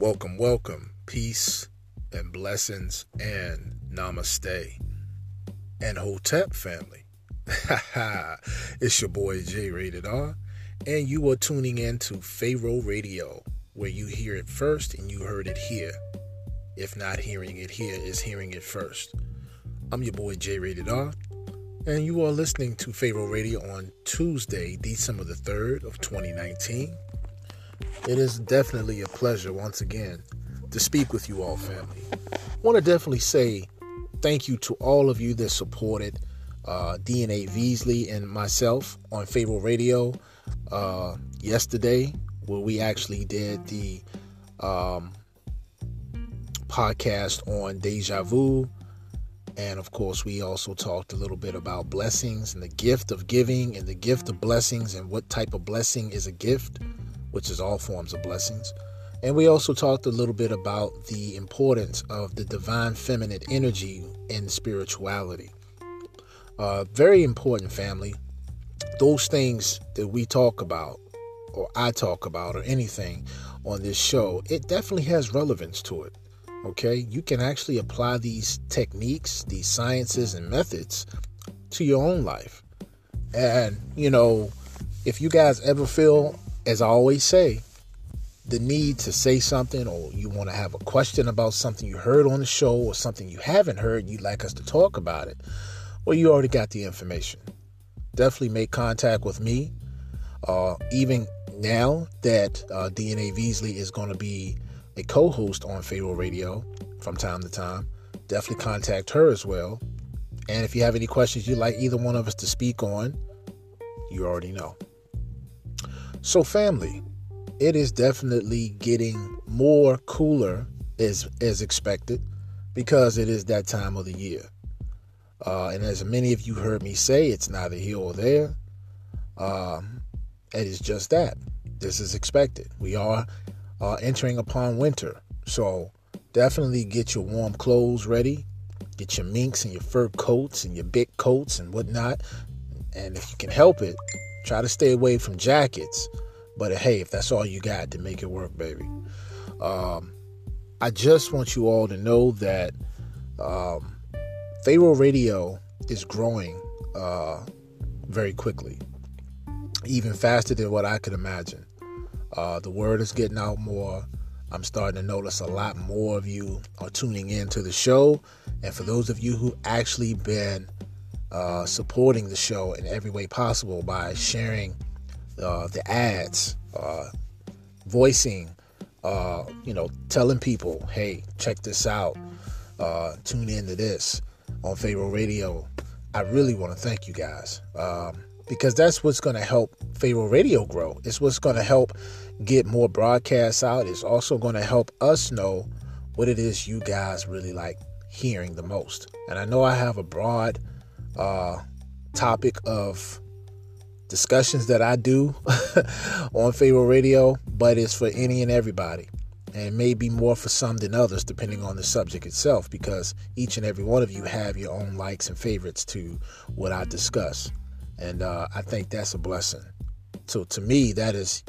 Welcome, welcome. Peace and blessings and namaste. And Hotep family. it's your boy J Rated R, and you are tuning in to Pharaoh Radio, where you hear it first and you heard it here. If not hearing it here, is hearing it first. I'm your boy J Rated R, and you are listening to Pharaoh Radio on Tuesday, December the 3rd of 2019. It is definitely a pleasure once again to speak with you all, family. I want to definitely say thank you to all of you that supported uh, DNA Veasley and myself on Pharaoh Radio uh, yesterday, where we actually did the um, podcast on deja vu. And of course, we also talked a little bit about blessings and the gift of giving and the gift of blessings and what type of blessing is a gift, which is all forms of blessings. And we also talked a little bit about the importance of the divine feminine energy in spirituality. Uh, very important, family. Those things that we talk about, or I talk about, or anything on this show, it definitely has relevance to it. Okay, you can actually apply these techniques, these sciences, and methods to your own life. And, you know, if you guys ever feel, as I always say, the need to say something or you want to have a question about something you heard on the show or something you haven't heard you'd like us to talk about it, well, you already got the information. Definitely make contact with me. Uh, even now that uh, DNA Veasley is going to be a co host on Pharaoh Radio from time to time, definitely contact her as well. And if you have any questions you'd like either one of us to speak on, you already know. So, family, it is definitely getting more cooler as as expected because it is that time of the year. Uh, and as many of you heard me say, it's neither here or there. Um, it is just that. This is expected. We are uh, entering upon winter. So definitely get your warm clothes ready. Get your minks and your fur coats and your big coats and whatnot. And if you can help it, try to stay away from jackets. But hey, if that's all you got, to make it work, baby. Um, I just want you all to know that um, Pharaoh Radio is growing uh, very quickly, even faster than what I could imagine. Uh, the word is getting out more. I'm starting to notice a lot more of you are tuning in to the show. And for those of you who actually been uh, supporting the show in every way possible by sharing uh, the ads, uh, voicing, uh, you know, telling people, hey, check this out, uh, tune into this on Pharaoh Radio. I really want to thank you guys. Um, because that's what's going to help Pharaoh Radio grow. It's what's going to help get more broadcasts out. It's also going to help us know what it is you guys really like hearing the most. And I know I have a broad uh, topic of discussions that I do on Pharaoh Radio, but it's for any and everybody. And maybe more for some than others, depending on the subject itself, because each and every one of you have your own likes and favorites to what I discuss. And uh, I think that's a blessing. So to me, that is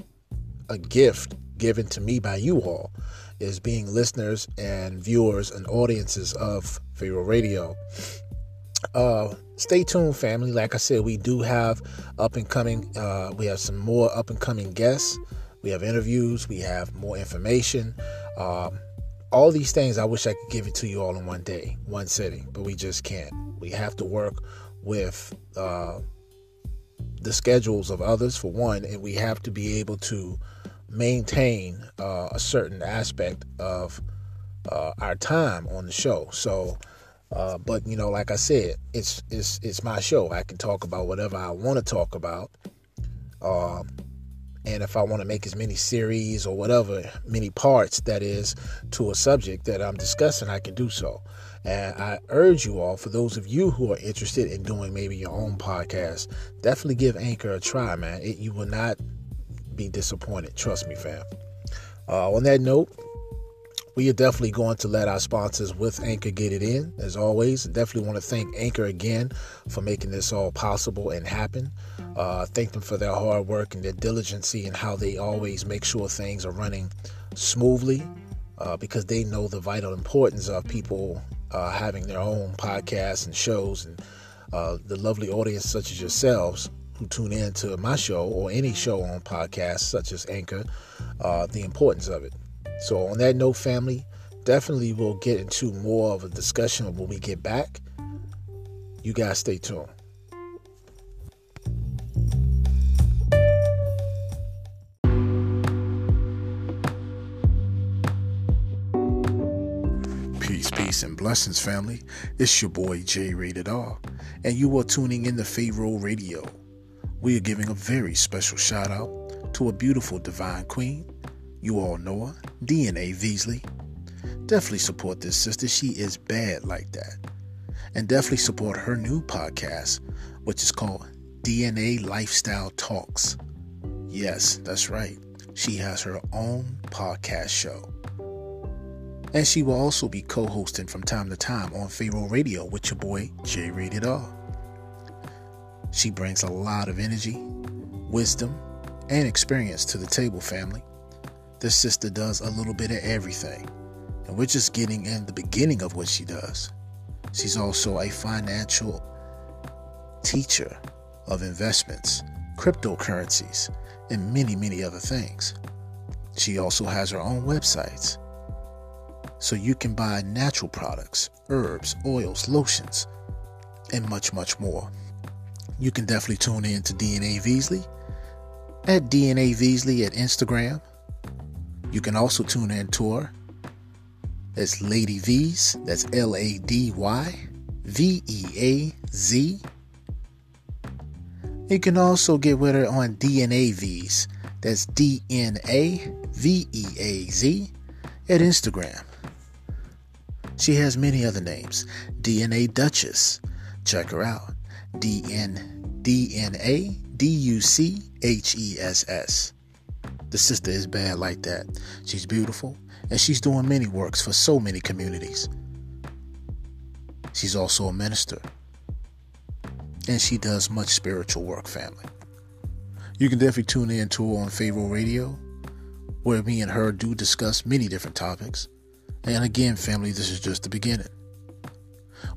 a gift given to me by you all, is being listeners and viewers and audiences of Pharaoh Radio. Uh, stay tuned, family. Like I said, we do have up and coming. Uh, we have some more up and coming guests. We have interviews. We have more information. Um, all these things, I wish I could give it to you all in one day, one sitting, but we just can't. We have to work with uh, the schedules of others for one, and we have to be able to maintain uh, a certain aspect of uh, our time on the show. So, uh, but you know, like I said, it's it's it's my show. I can talk about whatever I want to talk about. Um, and if I want to make as many series or whatever, many parts that is to a subject that I'm discussing, I can do so. And I urge you all, for those of you who are interested in doing maybe your own podcast, definitely give Anchor a try, man. It, you will not be disappointed. Trust me, fam. Uh, on that note, we are definitely going to let our sponsors with Anchor get it in, as always. Definitely want to thank Anchor again for making this all possible and happen. Uh, thank them for their hard work and their diligency and how they always make sure things are running smoothly uh, because they know the vital importance of people uh, having their own podcasts and shows and uh, the lovely audience such as yourselves who tune in to my show or any show on podcasts such as Anchor, uh, the importance of it. So, on that note, family, definitely we'll get into more of a discussion when we get back. You guys stay tuned. Peace, peace, and blessings, family. It's your boy J Rated R, and you are tuning in to Pharaoh Radio. We are giving a very special shout out to a beautiful divine queen. You all know her, DNA Veasley. Definitely support this sister. She is bad like that. And definitely support her new podcast, which is called DNA Lifestyle Talks. Yes, that's right. She has her own podcast show. And she will also be co hosting from time to time on Pharaoh Radio with your boy J Rated R. She brings a lot of energy, wisdom, and experience to the table, family. This sister does a little bit of everything, and we're just getting in the beginning of what she does. She's also a financial teacher of investments, cryptocurrencies, and many, many other things. She also has her own websites so you can buy natural products, herbs, oils, lotions, and much, much more. You can definitely tune in to DNA Veasley at DNA Veasley at Instagram. You can also tune in to her as Lady Veaz. That's L A D Y V E A Z. You can also get with her on DNA Veaz. That's D N A V E A Z at Instagram. She has many other names. DNA Duchess. Check her out. D N D N A D U C H E S S. The sister is bad like that. She's beautiful and she's doing many works for so many communities. She's also a minister and she does much spiritual work, family. You can definitely tune in to her on Pharaoh Radio, where me and her do discuss many different topics. And again, family, this is just the beginning.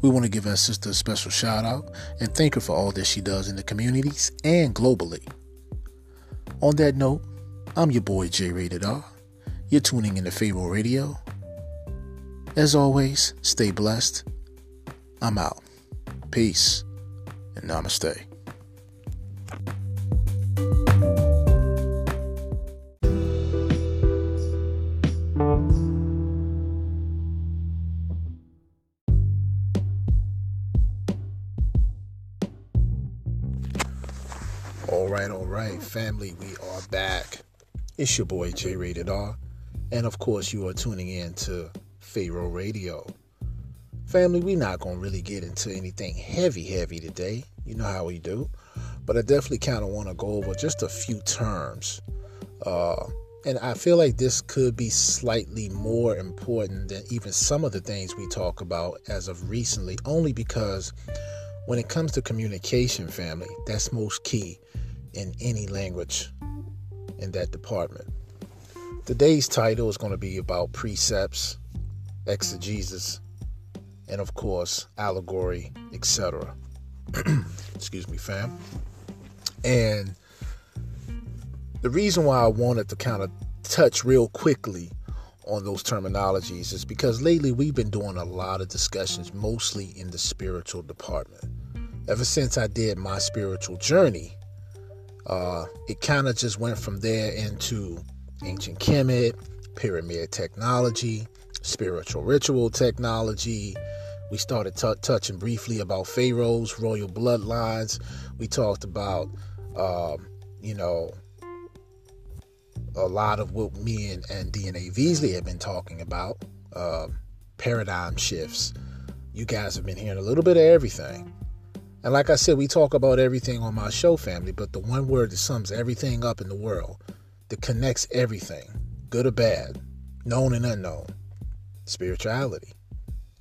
We want to give our sister a special shout out and thank her for all that she does in the communities and globally. On that note, I'm your boy J Rated R. You're tuning in to Pharaoh Radio. As always, stay blessed. I'm out. Peace and namaste. All right, all right, family, we are back. It's your boy J Rated R, and of course, you are tuning in to Pharaoh Radio. Family, we're not going to really get into anything heavy, heavy today. You know how we do. But I definitely kind of want to go over just a few terms. Uh, and I feel like this could be slightly more important than even some of the things we talk about as of recently, only because when it comes to communication, family, that's most key in any language in that department. Today's title is going to be about precepts, exegesis, and of course, allegory, etc. Excuse me, fam. And the reason why I wanted to kind of touch real quickly on those terminologies is because lately we've been doing a lot of discussions, mostly in the spiritual department. Ever since I did my spiritual journey, uh, it kind of just went from there into ancient Kemet, pyramid technology, spiritual ritual technology. We started t- touching briefly about pharaohs, royal bloodlines. We talked about, um, you know, a lot of what me and, and DNA Veasley have been talking about uh, paradigm shifts. You guys have been hearing a little bit of everything. And like I said, we talk about everything on my show, family, but the one word that sums everything up in the world, that connects everything, good or bad, known and unknown, spirituality.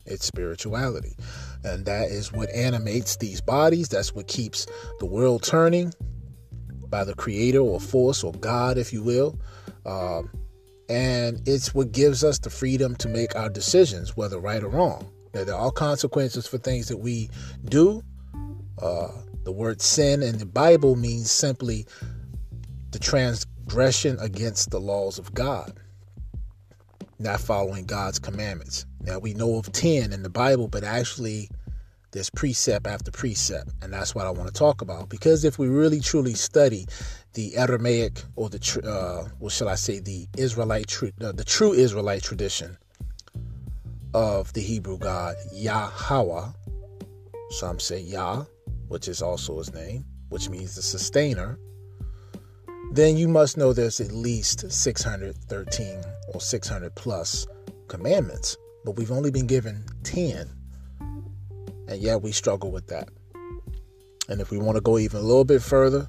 It's spirituality. And that is what animates these bodies. That's what keeps the world turning by the creator or force or God, if you will. Um, And it's what gives us the freedom to make our decisions, whether right or wrong. Now, there are consequences for things that we do. Uh, the word sin in the Bible means simply the transgression against the laws of God, not following God's commandments. Now, we know of 10 in the Bible, but actually, there's precept after precept, and that's what I want to talk about. Because if we really truly study the Aramaic or the uh, what shall I say, the Israelite, uh, the true Israelite tradition of the Hebrew God Yahweh, some say Yah, which is also his name, which means the sustainer, then you must know there's at least 613 or 600 plus commandments, but we've only been given 10 and yet we struggle with that. And if we want to go even a little bit further,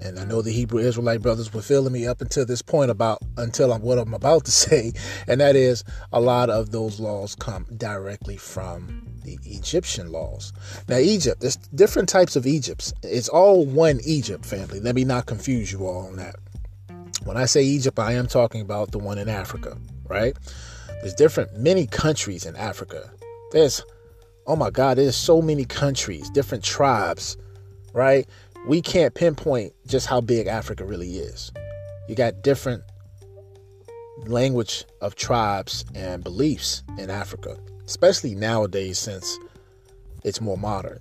and I know the Hebrew Israelite brothers were filling me up until this point about until I'm what I'm about to say, and that is a lot of those laws come directly from the Egyptian laws. Now, Egypt, there's different types of Egypts. It's all one Egypt family. Let me not confuse you all on that. When I say Egypt, I am talking about the one in Africa, right? There's different many countries in Africa. There's oh my God, there's so many countries, different tribes, right? We can't pinpoint just how big Africa really is. You got different language of tribes and beliefs in Africa, especially nowadays since it's more modern.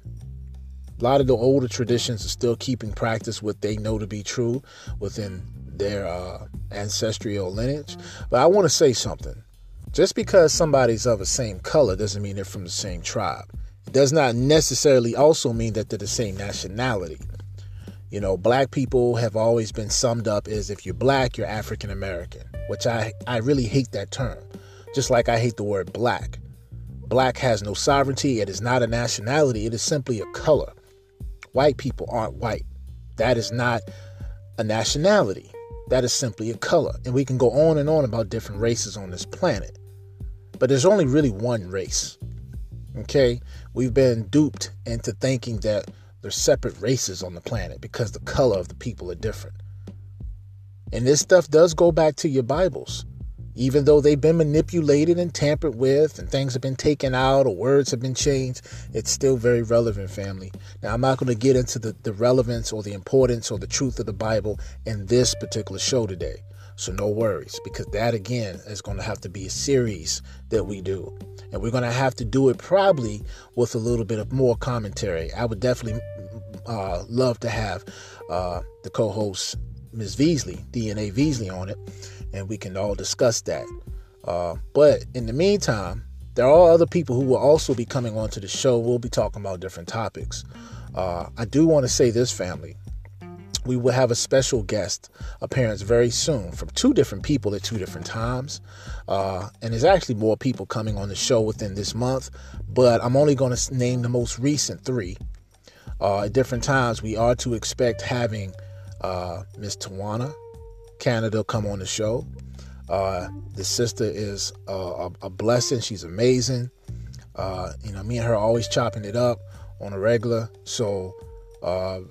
A lot of the older traditions are still keeping practice what they know to be true within their uh, ancestral lineage. But I want to say something. Just because somebody's of the same color doesn't mean they're from the same tribe. It does not necessarily also mean that they're the same nationality. You know, black people have always been summed up as if you're black, you're African American, which I, I really hate that term. Just like I hate the word black. Black has no sovereignty, it is not a nationality, it is simply a color. White people aren't white. That is not a nationality. That is simply a color. And we can go on and on about different races on this planet. But there's only really one race. Okay? We've been duped into thinking that there's separate races on the planet because the color of the people are different. And this stuff does go back to your Bibles. Even though they've been manipulated and tampered with, and things have been taken out or words have been changed, it's still very relevant, family. Now, I'm not going to get into the, the relevance or the importance or the truth of the Bible in this particular show today. So no worries, because that again is going to have to be a series that we do. And we're going to have to do it probably with a little bit of more commentary. I would definitely uh, love to have uh, the co host, Ms. Veasley, DNA Veasley, on it, and we can all discuss that. Uh, but in the meantime, there are other people who will also be coming onto the show. We'll be talking about different topics. Uh, I do want to say this, family we will have a special guest appearance very soon from two different people at two different times. Uh, and there's actually more people coming on the show within this month, but I'm only going to name the most recent three. Uh, at different times, we are to expect having uh, Miss Tawana Canada come on the show. Uh, the sister is a, a, blessing. She's amazing. Uh, you know, me and her always chopping it up on a regular. So uh,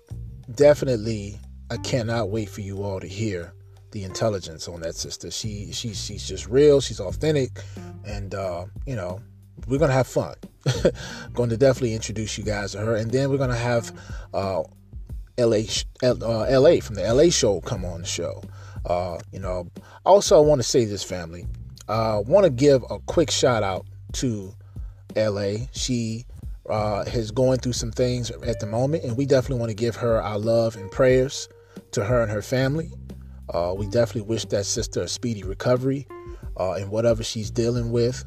definitely I cannot wait for you all to hear the intelligence on that sister. She she she's just real, she's authentic, and uh, you know, we're gonna have fun. going to definitely introduce you guys to her, and then we're gonna have uh, LA uh, LA from the LA show come on the show. Uh, you know, also I want to say this family. I uh, want to give a quick shout out to LA. She uh, is going through some things at the moment, and we definitely want to give her our love and prayers to her and her family. Uh, we definitely wish that sister a speedy recovery in whatever she's dealing with,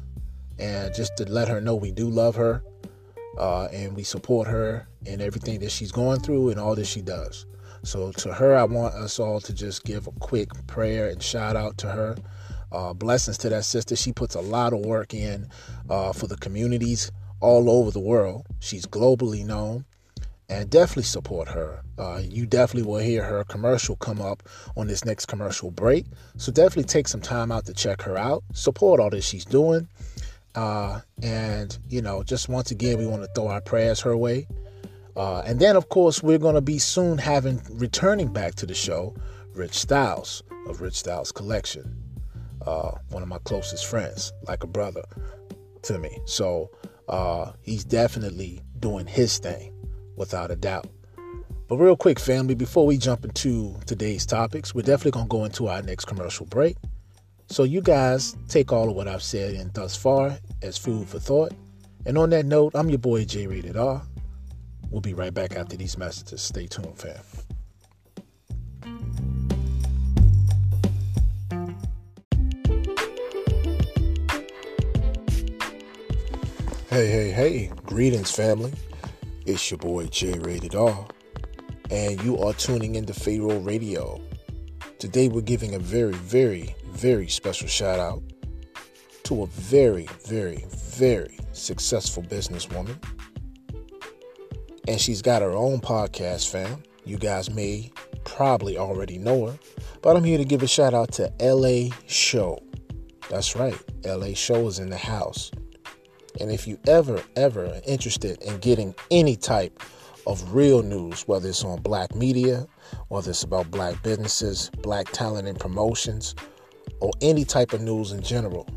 and just to let her know we do love her uh, and we support her and everything that she's going through and all that she does. So, to her, I want us all to just give a quick prayer and shout out to her. Uh, blessings to that sister. She puts a lot of work in uh, for the communities all over the world. She's globally known and definitely support her. Uh, you definitely will hear her commercial come up on this next commercial break. So definitely take some time out to check her out, support all that she's doing. Uh, and, you know, just once again, we want to throw our prayers her way. Uh, and then, of course, we're going to be soon having returning back to the show Rich Styles of Rich Styles Collection. uh, one of my closest friends, like a brother to me. So uh, he's definitely doing his thing, without a doubt. But real quick, family, before we jump into today's topics, we're definitely going to go into our next commercial break. So you guys take all of what I've said and thus far as food for thought. And on that note, I'm your boy J Rated R. We'll be right back after these messages. Stay tuned, fam. Hey, hey, hey. Greetings, family. It's your boy J Rated R, and you are tuning into Pharaoh Radio. Today, we're giving a very, very, very special shout out to a very, very, very successful businesswoman. And she's got her own podcast, fam. You guys may probably already know her, but I'm here to give a shout out to LA Show. That's right, LA Show is in the house. And if you ever, ever interested in getting any type of real news, whether it's on black media, whether it's about black businesses, black talent and promotions, or any type of news in general,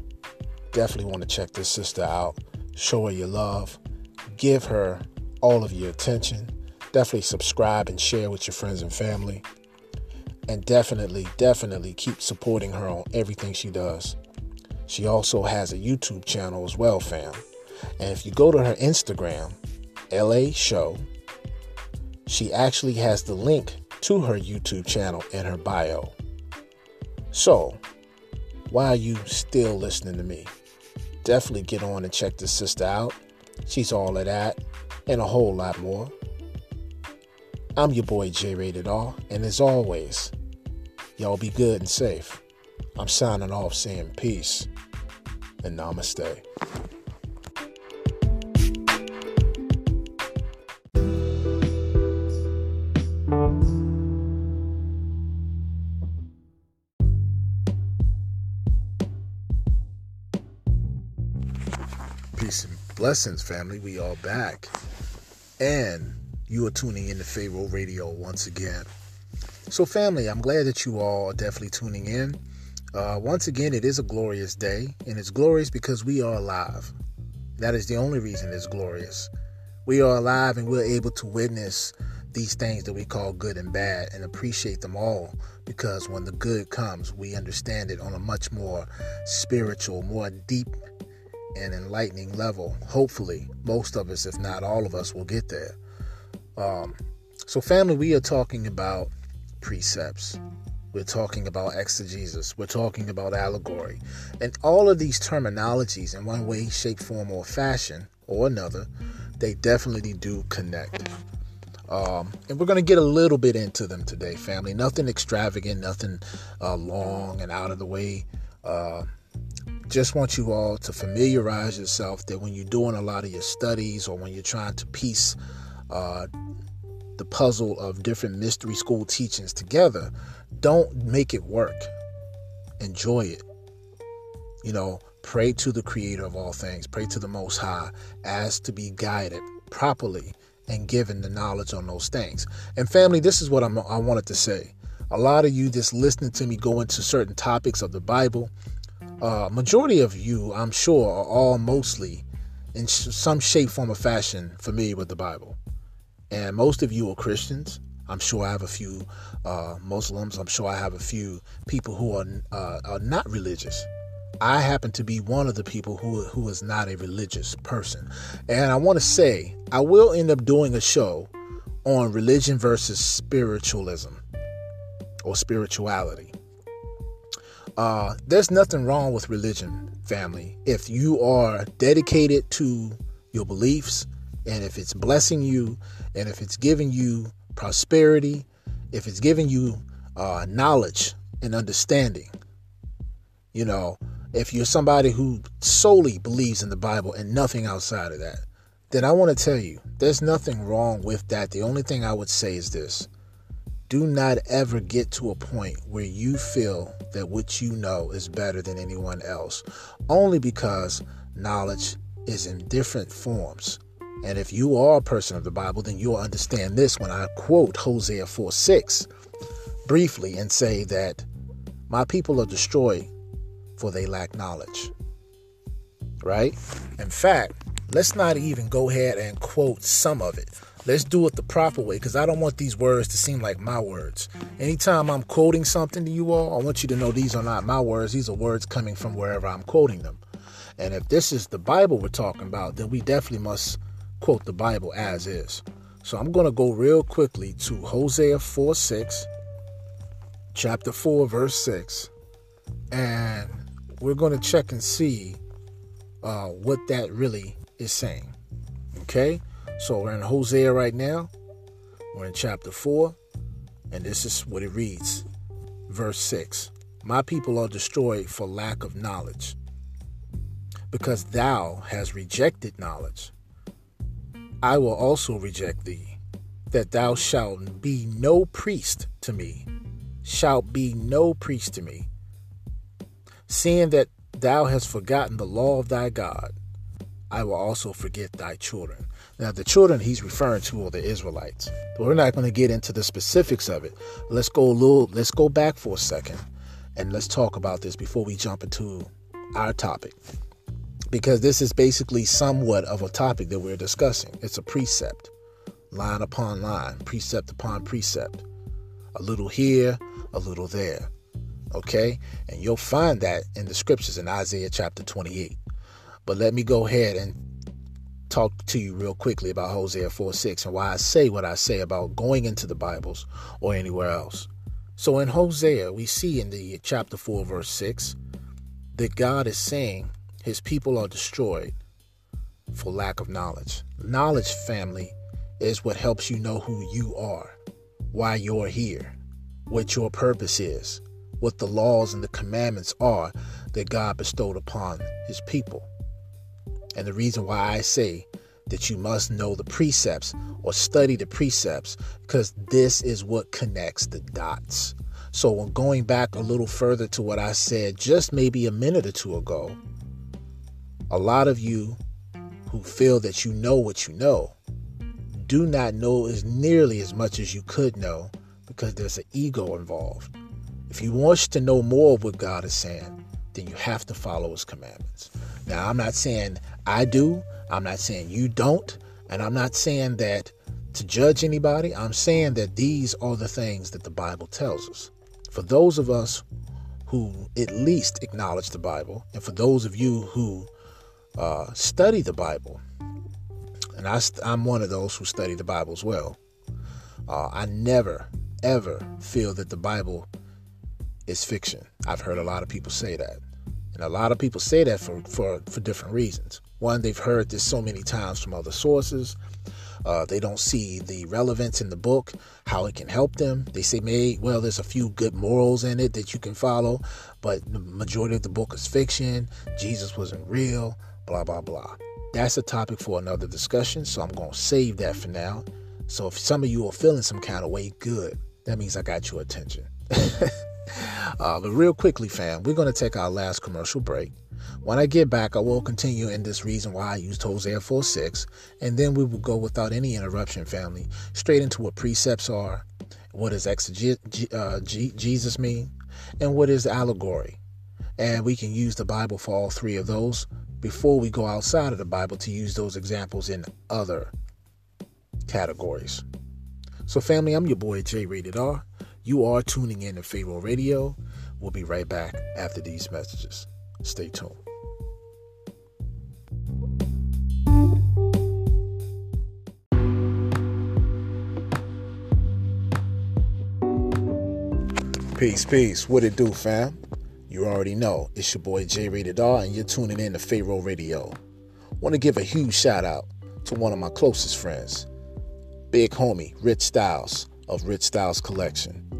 definitely want to check this sister out. Show her your love. Give her all of your attention. Definitely subscribe and share with your friends and family. And definitely, definitely keep supporting her on everything she does. She also has a YouTube channel as well, fam. And if you go to her Instagram, LA Show, she actually has the link to her YouTube channel in her bio. So, why are you still listening to me? Definitely get on and check this sister out. She's all of that and a whole lot more. I'm your boy J Rated R, and as always, y'all be good and safe. I'm signing off saying peace and namaste. Blessings, family. We are back. And you are tuning in to Pharaoh Radio once again. So, family, I'm glad that you all are definitely tuning in. Uh, once again, it is a glorious day, and it's glorious because we are alive. That is the only reason it's glorious. We are alive and we're able to witness these things that we call good and bad and appreciate them all because when the good comes, we understand it on a much more spiritual, more deep and enlightening level. Hopefully, most of us, if not all of us, will get there. Um, so, family, we are talking about precepts. We're talking about exegesis. We're talking about allegory. And all of these terminologies, in one way, shape, form, or fashion, or another, they definitely do connect. Um, and we're going to get a little bit into them today, family. Nothing extravagant, nothing uh, long and out of the way. Uh, just want you all to familiarize yourself that when you're doing a lot of your studies or when you're trying to piece uh, the puzzle of different mystery school teachings together, don't make it work. Enjoy it. You know, pray to the creator of all things, pray to the most high, as to be guided properly and given the knowledge on those things. And family, this is what I'm, I wanted to say. A lot of you just listening to me go into certain topics of the Bible uh, majority of you, I'm sure, are all mostly in sh- some shape, form, or fashion familiar with the Bible. And most of you are Christians. I'm sure I have a few uh, Muslims. I'm sure I have a few people who are, uh, are not religious. I happen to be one of the people who who is not a religious person. And I want to say I will end up doing a show on religion versus spiritualism or spirituality. Uh, there's nothing wrong with religion, family. If you are dedicated to your beliefs and if it's blessing you and if it's giving you prosperity, if it's giving you uh, knowledge and understanding, you know, if you're somebody who solely believes in the Bible and nothing outside of that, then I want to tell you there's nothing wrong with that. The only thing I would say is this do not ever get to a point where you feel that what you know is better than anyone else, only because knowledge is in different forms. And if you are a person of the Bible, then you'll understand this when I quote Hosea 4 6 briefly and say that my people are destroyed for they lack knowledge. Right? In fact, let's not even go ahead and quote some of it. Let's do it the proper way because I don't want these words to seem like my words. Anytime I'm quoting something to you all, I want you to know these are not my words. These are words coming from wherever I'm quoting them. And if this is the Bible we're talking about, then we definitely must quote the Bible as is. So I'm going to go real quickly to Hosea 4 6, chapter 4, verse 6, and we're going to check and see uh, what that really is saying. Okay? So we're in Hosea right now. We're in chapter 4, and this is what it reads. Verse 6 My people are destroyed for lack of knowledge, because thou hast rejected knowledge I will also reject thee, that thou shalt be no priest to me, shalt be no priest to me. Seeing that thou hast forgotten the law of thy God, I will also forget thy children. Now, the children he's referring to are the Israelites. We're not going to get into the specifics of it. Let's go a little. Let's go back for a second, and let's talk about this before we jump into our topic because this is basically somewhat of a topic that we're discussing. It's a precept, line upon line, precept upon precept, a little here, a little there. Okay? And you'll find that in the scriptures in Isaiah chapter 28. But let me go ahead and talk to you real quickly about Hosea 4 6 and why I say what I say about going into the Bibles or anywhere else. So in Hosea, we see in the chapter 4, verse 6, that God is saying his people are destroyed for lack of knowledge. Knowledge, family, is what helps you know who you are, why you're here, what your purpose is, what the laws and the commandments are that God bestowed upon his people. And the reason why I say that you must know the precepts or study the precepts because this is what connects the dots. So, going back a little further to what I said just maybe a minute or two ago, a lot of you who feel that you know what you know do not know as nearly as much as you could know because there's an ego involved. If you want to know more of what God is saying, then you have to follow his commandments. Now, I'm not saying I do, I'm not saying you don't, and I'm not saying that to judge anybody. I'm saying that these are the things that the Bible tells us. For those of us who at least acknowledge the Bible, and for those of you who uh, study the Bible. And I, I'm one of those who study the Bible as well. Uh, I never, ever feel that the Bible is fiction. I've heard a lot of people say that. And a lot of people say that for, for, for different reasons. One, they've heard this so many times from other sources. Uh, they don't see the relevance in the book, how it can help them. They say, "May well, there's a few good morals in it that you can follow, but the majority of the book is fiction. Jesus wasn't real blah, blah, blah. That's a topic for another discussion, so I'm to save that for now. So if some of you are feeling some kind of way, good. That means I got your attention. uh, but real quickly, fam, we're going to take our last commercial break. When I get back, I will continue in this reason why I used Hosea 4 6, and then we will go without any interruption, family, straight into what precepts are, what does exeget, uh, G- Jesus mean, and what is allegory. And we can use the Bible for all three of those before we go outside of the Bible to use those examples in other categories. So, family, I'm your boy J Rated R. You are tuning in to Pharaoh Radio. We'll be right back after these messages. Stay tuned. Peace, peace. What it do, fam? You already know it's your boy J Rated R, and you're tuning in to Pharaoh Radio. Want to give a huge shout out to one of my closest friends, big homie Rich Styles of Rich Styles Collection.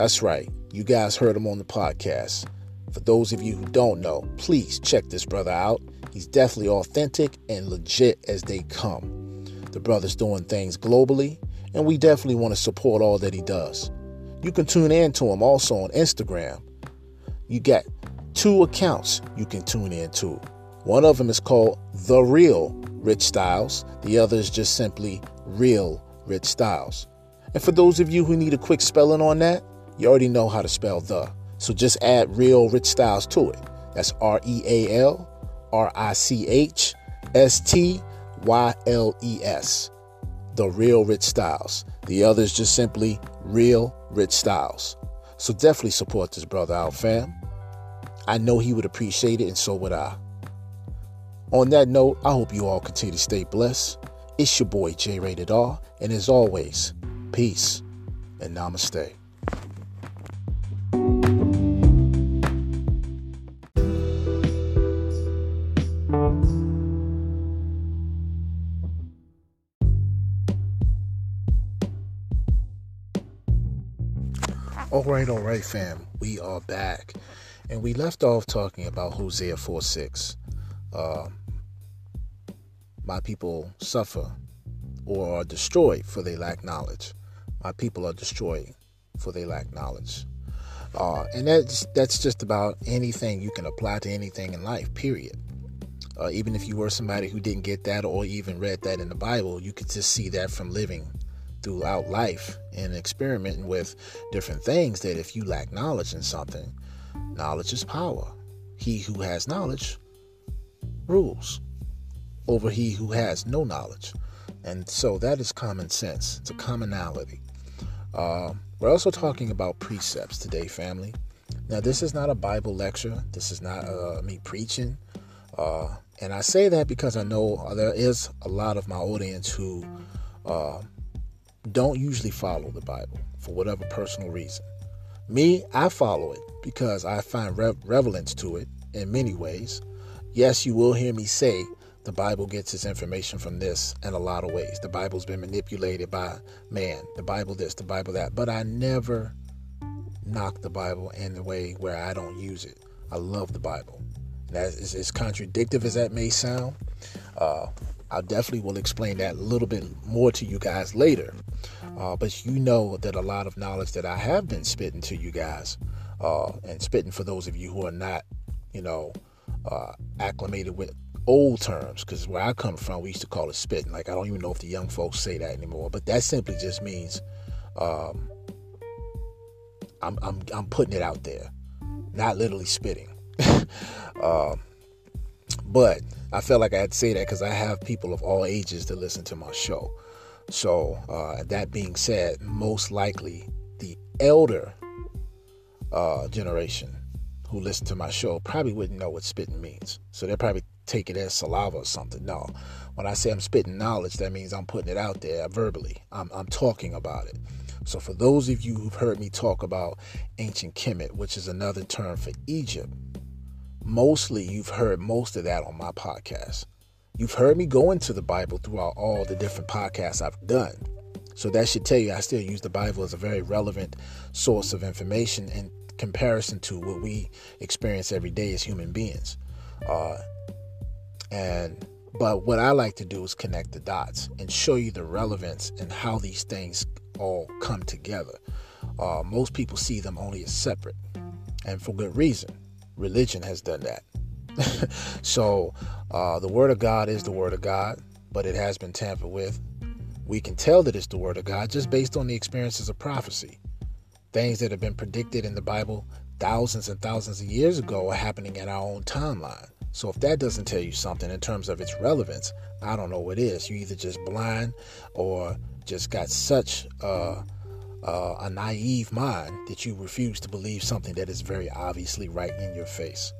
That's right, you guys heard him on the podcast. For those of you who don't know, please check this brother out. He's definitely authentic and legit as they come. The brother's doing things globally, and we definitely want to support all that he does. You can tune in to him also on Instagram you got two accounts you can tune in to. One of them is called The Real Rich Styles, the other is just simply Real Rich Styles. And for those of you who need a quick spelling on that, you already know how to spell the. So just add Real Rich Styles to it. That's R E A L R I C H S T Y L E S. The Real Rich Styles. The other is just simply Real Rich Styles. So definitely support this brother out, fam. I know he would appreciate it, and so would I. On that note, I hope you all continue to stay blessed. It's your boy J Rated R, and as always, peace and namaste. All right, all right, fam. We are back. And we left off talking about Hosea 4 6. Uh, my people suffer or are destroyed for they lack knowledge. My people are destroyed for they lack knowledge. Uh, and that's that's just about anything you can apply to anything in life. Period. Uh, even if you were somebody who didn't get that or even read that in the Bible, you could just see that from living throughout life and experimenting with different things that if you lack knowledge in something, knowledge is power. He who has knowledge rules over he who has no knowledge. And so that is common sense. It's a commonality. Uh, we're also talking about precepts today, family. Now, this is not a Bible lecture. This is not uh, me preaching. Uh, and I say that because I know there is a lot of my audience who uh, don't usually follow the Bible for whatever personal reason. Me, I follow it because I find re- relevance to it in many ways. Yes, you will hear me say the Bible gets its information from this in a lot of ways. The Bible's been manipulated by man, the Bible this, the Bible that. But I never knock the Bible in the way where I don't use it. I love the Bible. As, as contradictive as that may sound, uh, I definitely will explain that a little bit more to you guys later. Uh, but you know that a lot of knowledge that I have been spitting to you guys, uh, and spitting for those of you who are not, you know, uh, acclimated with old terms, because where I come from, we used to call it spitting. Like I don't even know if the young folks say that anymore, but that simply just means um, I'm, I'm I'm putting it out there, not literally spitting. Um, but I felt like I had to say that because I have people of all ages to listen to my show. So, uh, that being said, most likely the elder uh, generation who listen to my show probably wouldn't know what spitting means. So they'll probably take it as saliva or something. No. When I say I'm spitting knowledge, that means I'm putting it out there verbally. I'm, I'm talking about it. So for those of you who've heard me talk about ancient Kemet, which is another term for Egypt, mostly you've heard most of that on my podcast. You've heard me go into the Bible throughout all the different podcasts I've done. So that should tell you I still use the Bible as a very relevant source of information in comparison to what we experience every day as human beings. Uh, and but what I like to do is connect the dots and show you the relevance and how these things all come together. Uh, most people see them only as separate, and for good reason religion has done that. so uh, the Word of God is the Word of God, but it has been tampered with. We can tell that it's the Word of God just based on the experiences of prophecy. Things that have been predicted in the Bible thousands and thousands of years ago are happening in our own timeline. So if that doesn't tell you something in terms of its relevance, I don't know what is. You either just blind or just got such uh, uh, a naive mind that you refuse to believe something that is very obviously right in your face.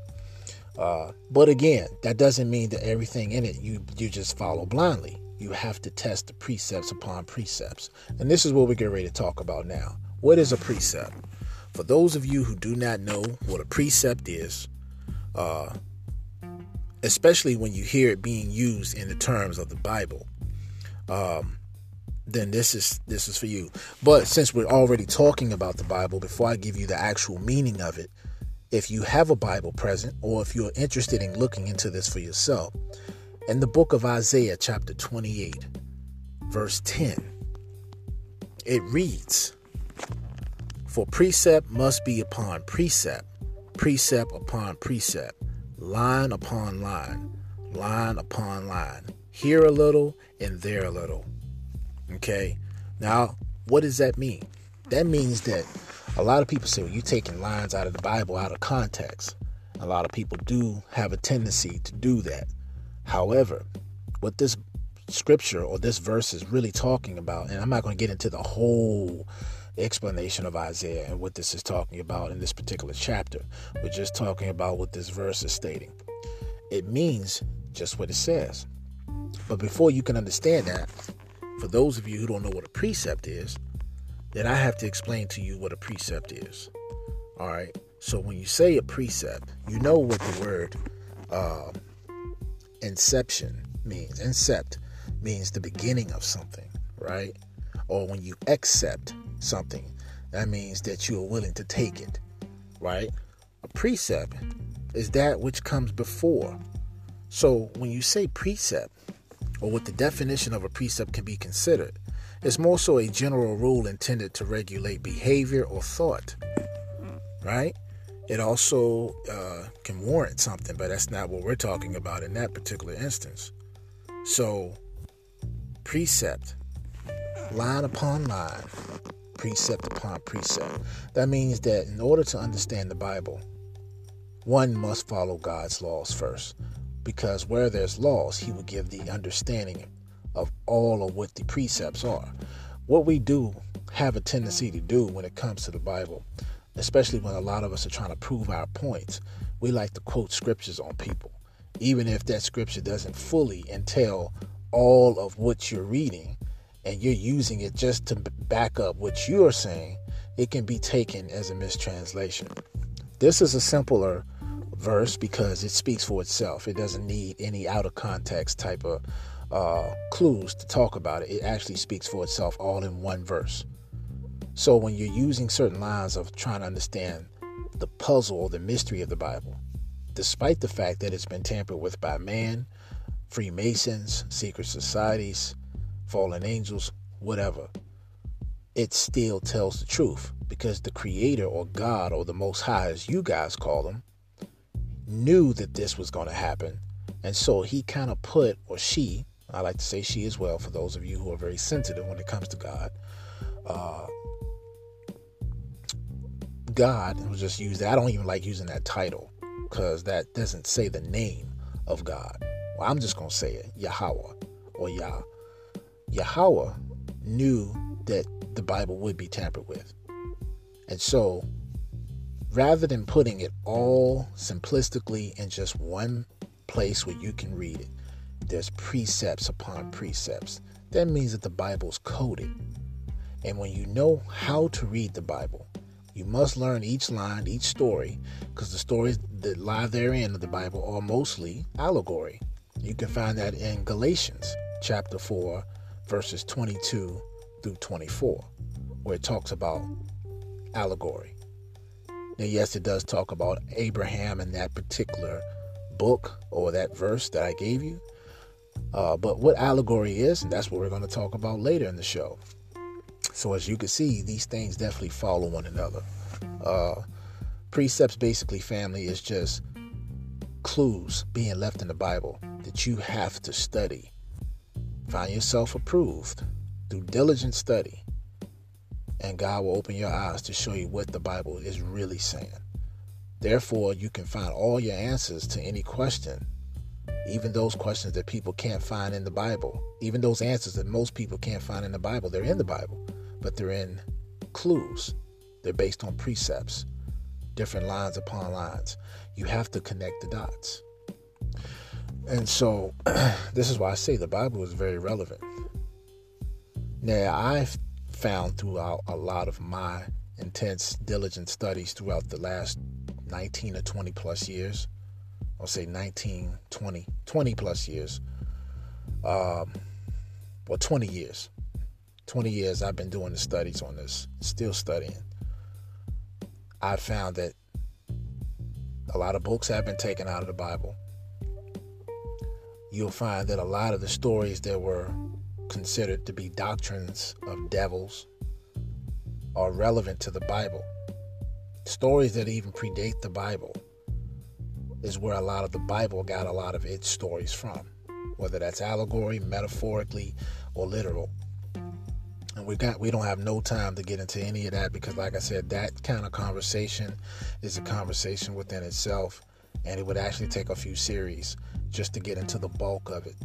Uh, but again, that doesn't mean that everything in it you you just follow blindly. You have to test the precepts upon precepts, and this is what we're getting ready to talk about now. What is a precept? For those of you who do not know what a precept is, uh, especially when you hear it being used in the terms of the Bible, um, then this is this is for you. But since we're already talking about the Bible, before I give you the actual meaning of it, if you have a Bible present or if you're interested in looking into this for yourself, in the book of Isaiah chapter 28, verse 10, it reads, "For precept must be upon precept, precept upon precept, line upon line, line upon line, here a little and there a little." Okay. Now, what does that mean? That means that a lot of people say, well, you're taking lines out of the Bible out of context. A lot of people do have a tendency to do that. However, what this scripture or this verse is really talking about, and I'm not going to get into the whole explanation of Isaiah and what this is talking about in this particular chapter. We're just talking about what this verse is stating. It means just what it says. But before you can understand that, for those of you who don't know what a precept is, then I have to explain to you what a precept is. All right. So when you say a precept, you know what the word uh, inception means. Incept means the beginning of something, right? Or when you accept something, that means that you are willing to take it, right? A precept is that which comes before. So when you say precept, or what the definition of a precept can be considered, it's more so a general rule intended to regulate behavior or thought, right? It also uh, can warrant something, but that's not what we're talking about in that particular instance. So, precept, line upon line, precept upon precept. That means that in order to understand the Bible, one must follow God's laws first. Because where there's laws, He will give the understanding of all of what the precepts are. What we do have a tendency to do when it comes to the Bible, especially when a lot of us are trying to prove our points, we like to quote scriptures on people, even if that scripture doesn't fully entail all of what you're reading and you're using it just to back up what you're saying, it can be taken as a mistranslation. This is a simpler verse because it speaks for itself. It doesn't need any out of context type of uh, clues to talk about it. It actually speaks for itself all in one verse. So when you're using certain lines of trying to understand the puzzle or the mystery of the Bible, despite the fact that it's been tampered with by man, Freemasons, secret societies, fallen angels, whatever, it still tells the truth because the Creator or God or the Most High, as you guys call them, knew that this was going to happen. And so he kind of put, or she, I like to say she as well, for those of you who are very sensitive when it comes to God. Uh, God was just used. I don't even like using that title because that doesn't say the name of God. Well, I'm just gonna say it, Yahweh or Yah. Yahweh knew that the Bible would be tampered with, and so rather than putting it all simplistically in just one place where you can read it, there's precepts upon precepts. That means that the Bible's coded. And when you know how to read the Bible, you must learn each line, each story, because the stories that lie therein of the Bible are mostly allegory. You can find that in Galatians chapter 4, verses 22 through 24, where it talks about allegory. Now, yes, it does talk about Abraham in that particular book or that verse that I gave you, uh, but what allegory is, and that's what we're going to talk about later in the show. So, as you can see, these things definitely follow one another. Uh, precepts, basically, family, is just clues being left in the Bible that you have to study. Find yourself approved through diligent study, and God will open your eyes to show you what the Bible is really saying. Therefore, you can find all your answers to any question even those questions that people can't find in the Bible, even those answers that most people can't find in the Bible, they're in the Bible, but they're in clues. They're based on precepts, different lines upon lines. You have to connect the dots. And so, this is why I say the Bible is very relevant. Now, I've found throughout a lot of my intense, diligent studies throughout the last 19 or 20 plus years I'll say 19, 20, 20 plus years. Um, well, 20 years. 20 years I've been doing the studies on this, still studying. I found that a lot of books have been taken out of the Bible. You'll find that a lot of the stories that were considered to be doctrines of devils are relevant to the Bible. Stories that even predate the Bible is where a lot of the Bible got a lot of its stories from, whether that's allegory, metaphorically, or literal. And we got we don't have no time to get into any of that because like I said, that kind of conversation is a conversation within itself And it would actually take a few series just to get into the bulk of it.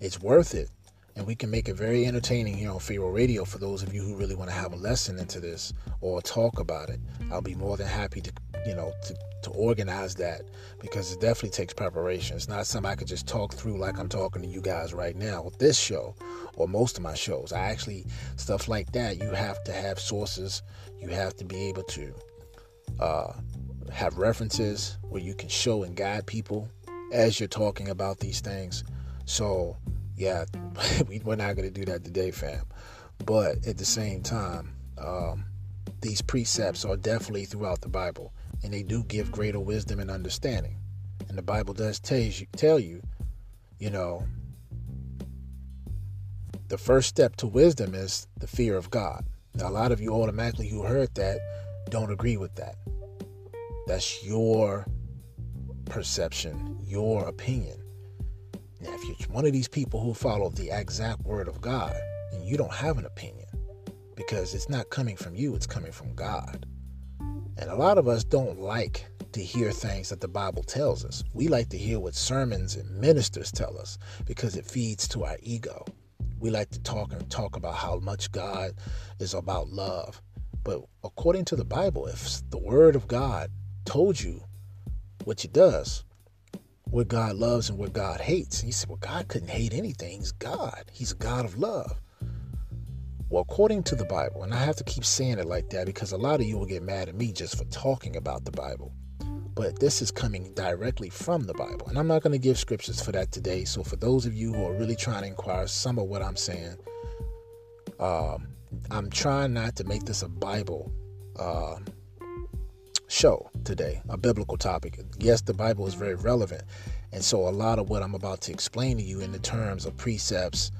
It's worth it. And we can make it very entertaining here on Pharaoh Radio for those of you who really want to have a lesson into this or talk about it. I'll be more than happy to, you know, to, to organize that because it definitely takes preparation. It's not something I could just talk through like I'm talking to you guys right now with this show or most of my shows. I actually, stuff like that, you have to have sources. You have to be able to uh, have references where you can show and guide people as you're talking about these things. So, yeah, we're not going to do that today, fam. But at the same time, um, these precepts are definitely throughout the Bible, and they do give greater wisdom and understanding. And the Bible does tell you, tell you, you know, the first step to wisdom is the fear of God. Now, a lot of you automatically who heard that don't agree with that. That's your perception, your opinion. Now, if you're one of these people who follow the exact word of God, and you don't have an opinion because it's not coming from you, it's coming from God. And a lot of us don't like to hear things that the Bible tells us. We like to hear what sermons and ministers tell us because it feeds to our ego. We like to talk and talk about how much God is about love. But according to the Bible, if the Word of God told you what it does, what God loves and what God hates. And you say, well, God couldn't hate anything. He's God. He's a God of love. Well, according to the Bible, and I have to keep saying it like that because a lot of you will get mad at me just for talking about the Bible. But this is coming directly from the Bible. And I'm not going to give scriptures for that today. So, for those of you who are really trying to inquire some of what I'm saying, um, I'm trying not to make this a Bible uh, show today, a biblical topic. Yes, the Bible is very relevant. And so, a lot of what I'm about to explain to you in the terms of precepts,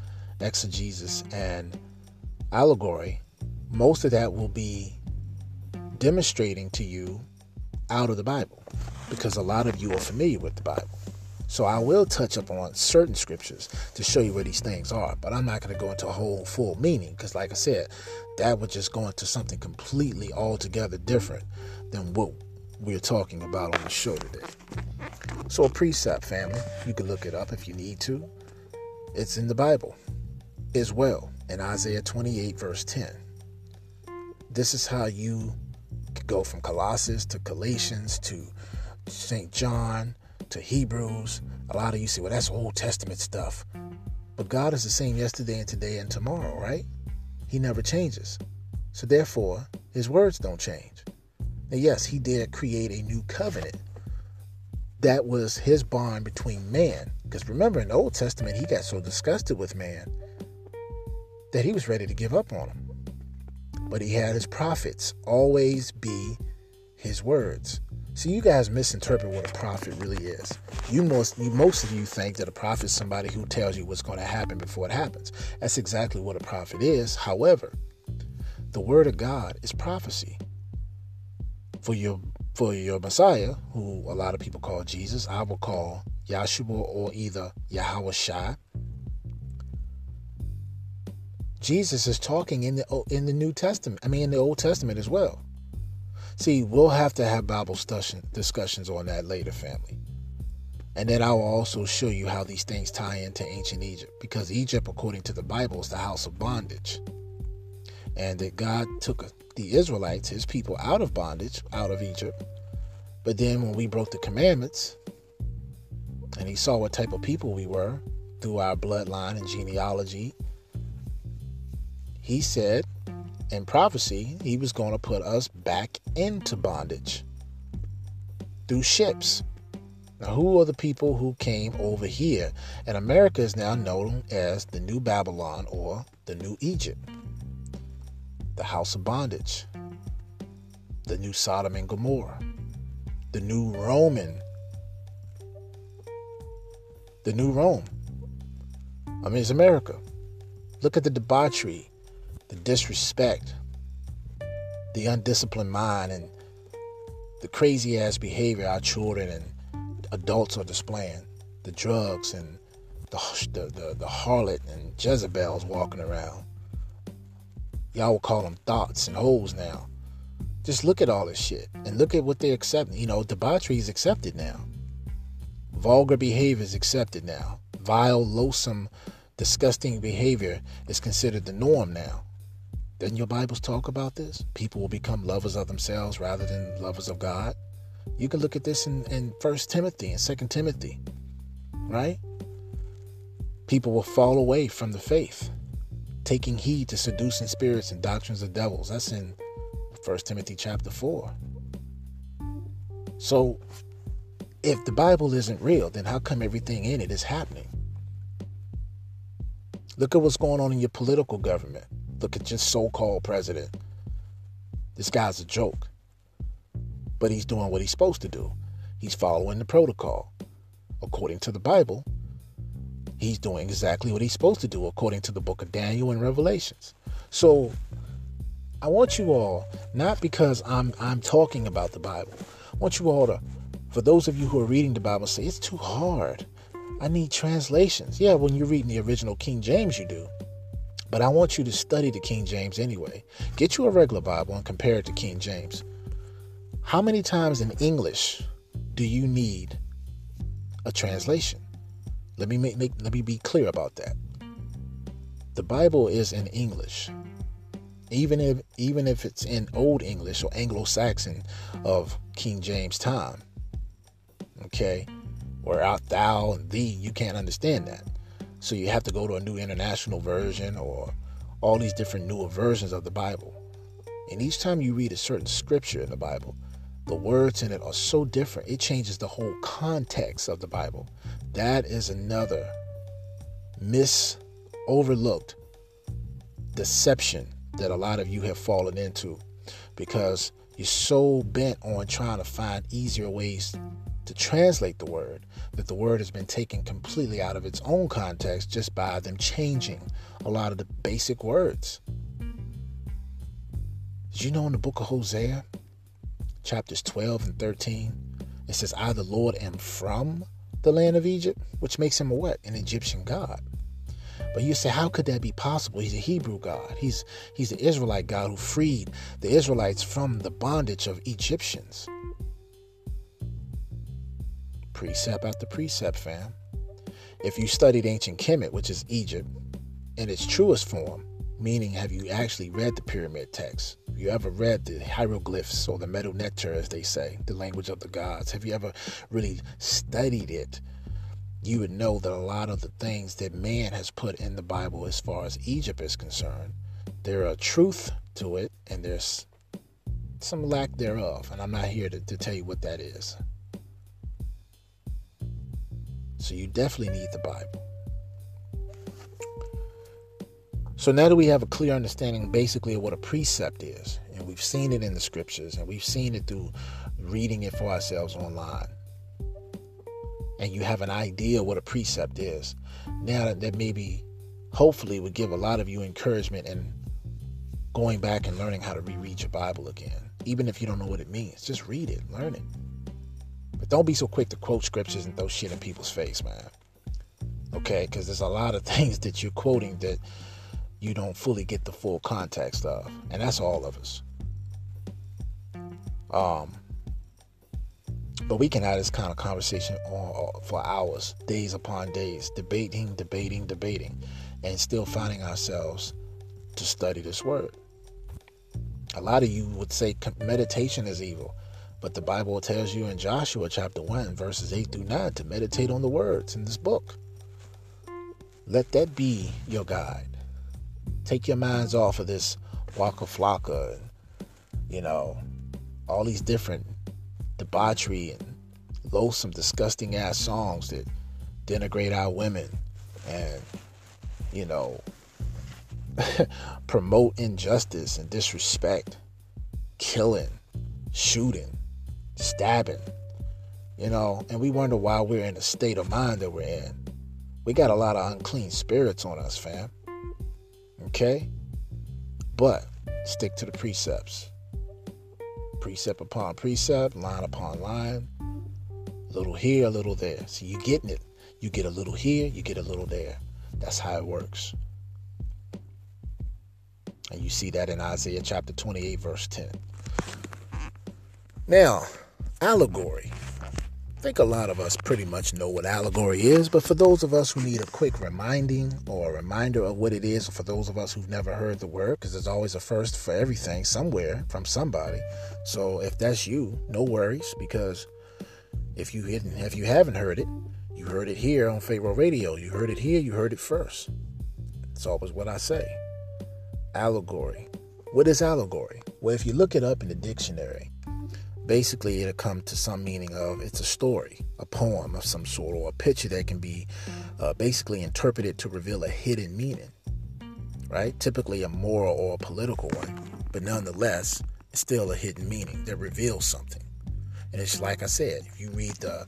exegesis, and allegory, most of that will be demonstrating to you out of the Bible because a lot of you are familiar with the Bible. So I will touch up on certain scriptures to show you where these things are, but I'm not going to go into a whole full meaning because, like I said, that would just go into something completely altogether different than what we're talking about on the show today. So, a precept, family, you can look it up if you need to. It's in the Bible as well, in Isaiah 28, verse 10. This is how you go from Colossians to Galatians to St. John to Hebrews. A lot of you say, well, that's Old Testament stuff. But God is the same yesterday and today and tomorrow, right? He never changes. So therefore, his words don't change. And yes, he did create a new covenant. That was his bond between man. Because remember, in the Old Testament, he got so disgusted with man that he was ready to give up on him. But he had his prophets always be his words. See, you guys misinterpret what a prophet really is. You most, you, most of you think that a prophet is somebody who tells you what's going to happen before it happens. That's exactly what a prophet is. However, the word of God is prophecy. For your for your Messiah, who a lot of people call Jesus, I will call Yahshua or either Yahweh Shai. Jesus is talking in the in the New Testament. I mean, in the Old Testament as well. See, we'll have to have Bible discussions on that later, family. And then I will also show you how these things tie into ancient Egypt. Because Egypt, according to the Bible, is the house of bondage. And that God took the Israelites, his people, out of bondage, out of Egypt. But then when we broke the commandments, and he saw what type of people we were through our bloodline and genealogy, he said, in prophecy, he was going to put us back into bondage through ships. Now, who are the people who came over here? And America is now known as the New Babylon or the New Egypt, the house of bondage, the new Sodom and Gomorrah, the new Roman, the new Rome. I mean, it's America. Look at the debauchery, the disrespect, the undisciplined mind, and the crazy ass behavior our children and adults are displaying, the drugs and the, the, the, the harlot and Jezebels walking around. Y'all will call them thoughts and holes now. Just look at all this shit and look at what they're accepting. You know, debauchery is accepted now. Vulgar behavior is accepted now. Vile, loathsome, disgusting behavior is considered the norm now. Doesn't your Bibles talk about this? People will become lovers of themselves rather than lovers of God. You can look at this in, in 1 Timothy and 2 Timothy, right? People will fall away from the faith, taking heed to seducing spirits and doctrines of devils. That's in 1 Timothy chapter 4. So, if the Bible isn't real, then how come everything in it is happening? Look at what's going on in your political government. Look at your so called president. This guy's a joke. But he's doing what he's supposed to do. He's following the protocol. According to the Bible, he's doing exactly what he's supposed to do according to the book of Daniel and Revelations. So I want you all, not because I'm I'm talking about the Bible, I want you all to, for those of you who are reading the Bible, say it's too hard. I need translations. Yeah, when you're reading the original King James, you do. But I want you to study the King James anyway. Get you a regular Bible and compare it to King James. How many times in English do you need a translation? Let me make, make let me be clear about that. The Bible is in English. Even if even if it's in old English or Anglo-Saxon of King James time. Okay? where out thou and thee, you can't understand that. So you have to go to a new international version or all these different newer versions of the Bible. And each time you read a certain scripture in the Bible, the words in it are so different, it changes the whole context of the Bible. That is another miss overlooked deception that a lot of you have fallen into because you're so bent on trying to find easier ways to translate the word that the word has been taken completely out of its own context just by them changing a lot of the basic words. Did you know in the book of Hosea, chapters 12 and 13, it says, I, the Lord, am from the land of Egypt, which makes him a what? An Egyptian God. But you say, how could that be possible? He's a Hebrew God. He's he's the Israelite God who freed the Israelites from the bondage of Egyptians precept after precept, fam. If you studied ancient Kemet, which is Egypt, in its truest form, meaning have you actually read the pyramid texts? Have you ever read the hieroglyphs or the Medu Neter, as they say, the language of the gods? Have you ever really studied it? You would know that a lot of the things that man has put in the Bible as far as Egypt is concerned, there are truth to it and there's some lack thereof. And I'm not here to, to tell you what that is. So you definitely need the Bible. So now that we have a clear understanding basically of what a precept is, and we've seen it in the scriptures, and we've seen it through reading it for ourselves online, and you have an idea what a precept is, now that, that maybe hopefully would give a lot of you encouragement in going back and learning how to reread your Bible again. Even if you don't know what it means, just read it, learn it. But don't be so quick to quote scriptures and throw shit in people's face, man. Okay, because there's a lot of things that you're quoting that you don't fully get the full context of, and that's all of us. Um, but we can have this kind of conversation on, for hours, days upon days, debating, debating, debating, and still finding ourselves to study this word. A lot of you would say meditation is evil. But the Bible tells you in Joshua chapter 1, verses 8 through 9, to meditate on the words in this book. Let that be your guide. Take your minds off of this Waka Flocka and, you know, all these different debauchery and loathsome, disgusting ass songs that denigrate our women and, you know, promote injustice and disrespect, killing, shooting stabbing, you know, and we wonder why we're in the state of mind that we're in. We got a lot of unclean spirits on us, fam. Okay? But stick to the precepts. Precept upon precept, line upon line. Little here, a little there. See, you're getting it. You get a little here, you get a little there. That's how it works. And you see that in Isaiah chapter 28, verse 10. Now, allegory. I think a lot of us pretty much know what allegory is, but for those of us who need a quick reminding or a reminder of what it is, or for those of us who've never heard the word, because there's always a first for everything somewhere from somebody. So if that's you, no worries, because if you didn't, if you haven't heard it, you heard it here on Pharaoh Radio. You heard it here. You heard it first. It's always what I say. Allegory. What is allegory? Well, if you look it up in the dictionary, basically it'll come to some meaning of it's a story, a poem of some sort, or a picture that can be uh, basically interpreted to reveal a hidden meaning, right? Typically a moral or a political one, but nonetheless, it's still a hidden meaning that reveals something. And it's like I said, if you read the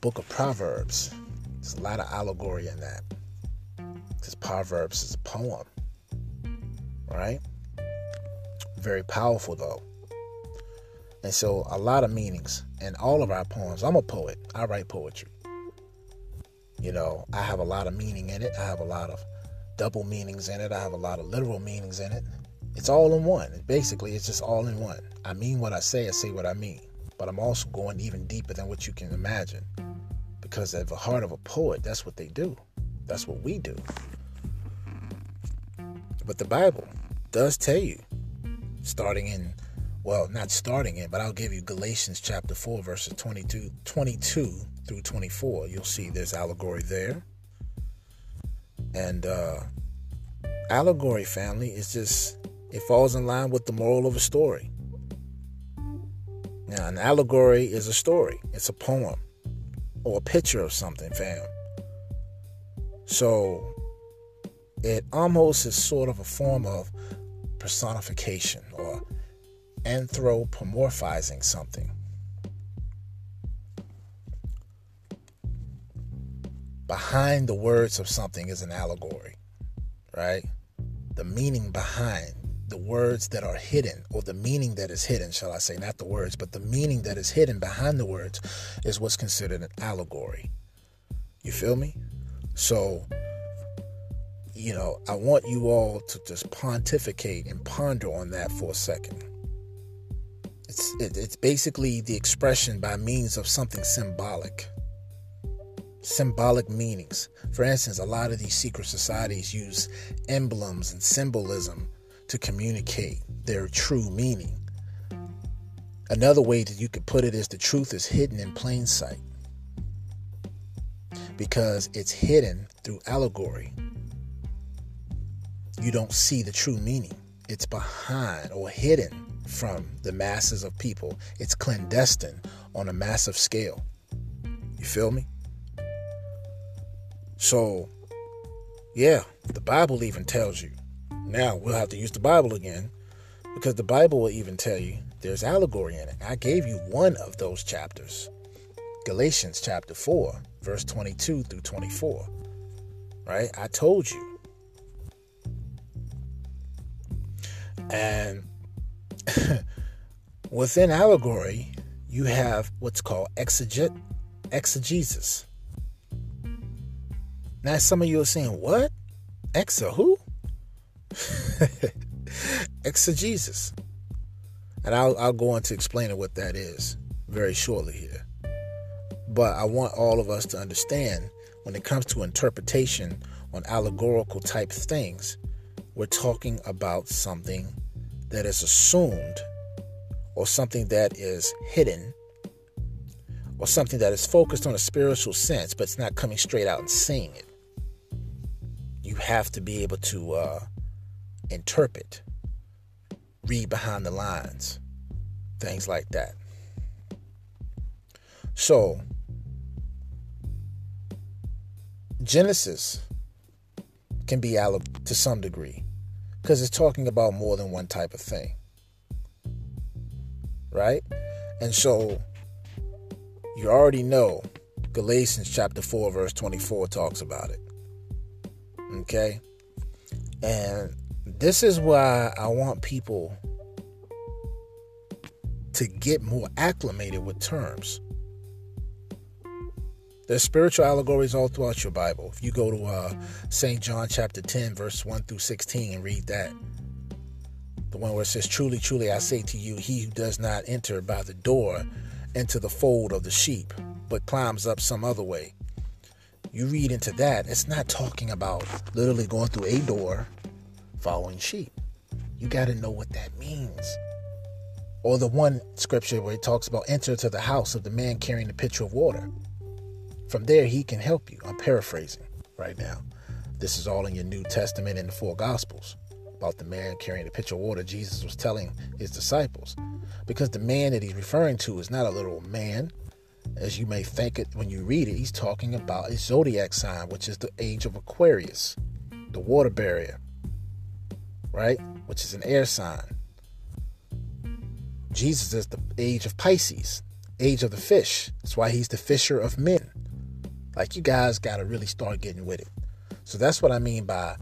book of Proverbs, there's a lot of allegory in that. Because Proverbs is a poem, right? Very powerful though. And so a lot of meanings in all of our poems. I'm a poet. I write poetry. You know, I have a lot of meaning in it. I have a lot of double meanings in it. I have a lot of literal meanings in it. It's all in one. Basically, it's just all in one. I mean what I say, I say what I mean. But I'm also going even deeper than what you can imagine. Because at the heart of a poet, that's what they do. That's what we do. But the Bible does tell you, starting in well, not starting it, but I'll give you Galatians chapter 4, verses 22, 22 through 24. You'll see there's allegory there. And uh, allegory, family, is just, it falls in line with the moral of a story. Now, an allegory is a story, it's a poem or a picture of something, fam. So it almost is sort of a form of personification or anthropomorphizing something. Behind the words of something is an allegory, right? The meaning behind the words that are hidden, or the meaning that is hidden, shall I say, not the words, but the meaning that is hidden behind the words is what's considered an allegory. You feel me? So, you know, I want you all to just pontificate and ponder on that for a second. It's, it, it's basically the expression by means of something symbolic. Symbolic meanings. For instance, a lot of these secret societies use emblems and symbolism to communicate their true meaning. Another way that you could put it is the truth is hidden in plain sight because it's hidden through allegory. You don't see the true meaning, it's behind or hidden from the masses of people. It's clandestine on a massive scale. You feel me? So, yeah, the Bible even tells you. Now we'll have to use the Bible again because the Bible will even tell you there's allegory in it. I gave you one of those chapters Galatians chapter 4, verse 22 through 24. Right? I told you. And within allegory, you have what's called exeget, exegesis. Now, some of you are saying, What? Exa who? exegesis. And I'll, I'll go on to explain what that is very shortly here. But I want all of us to understand when it comes to interpretation on allegorical type things, we're talking about something that is assumed or something that is hidden or something that is focused on a spiritual sense but it's not coming straight out and saying it. You have to be able to uh, interpret read behind the lines things like that. So exegesis can be to some degree because it's talking about more than one type of thing. Right? And so you already know Galatians chapter 4, verse 24 talks about it. Okay? And this is why I want people to get more acclimated with terms. There's spiritual allegories all throughout your Bible. If you go to uh, St. John chapter 10, verse 1 through 16, and read that, the one where it says, Truly, truly, I say to you, he who does not enter by the door into the fold of the sheep, but climbs up some other way. You read into that, it's not talking about literally going through a door following sheep. You got to know what that means. Or the one scripture where it talks about enter to the house of the man carrying the pitcher of water. From there, he can help you. I'm paraphrasing right now. This is all in your New Testament and the four Gospels about the man carrying the pitcher of water Jesus was telling his disciples. Because the man that he's referring to is not a little man, as you may think it when you read it. He's talking about a zodiac sign, which is the age of Aquarius, the water bearer, right? Which is an air sign. Jesus is the age of Pisces, age of the fish. That's why he's the fisher of men. Like you guys got to really start getting with it. So that's what I mean by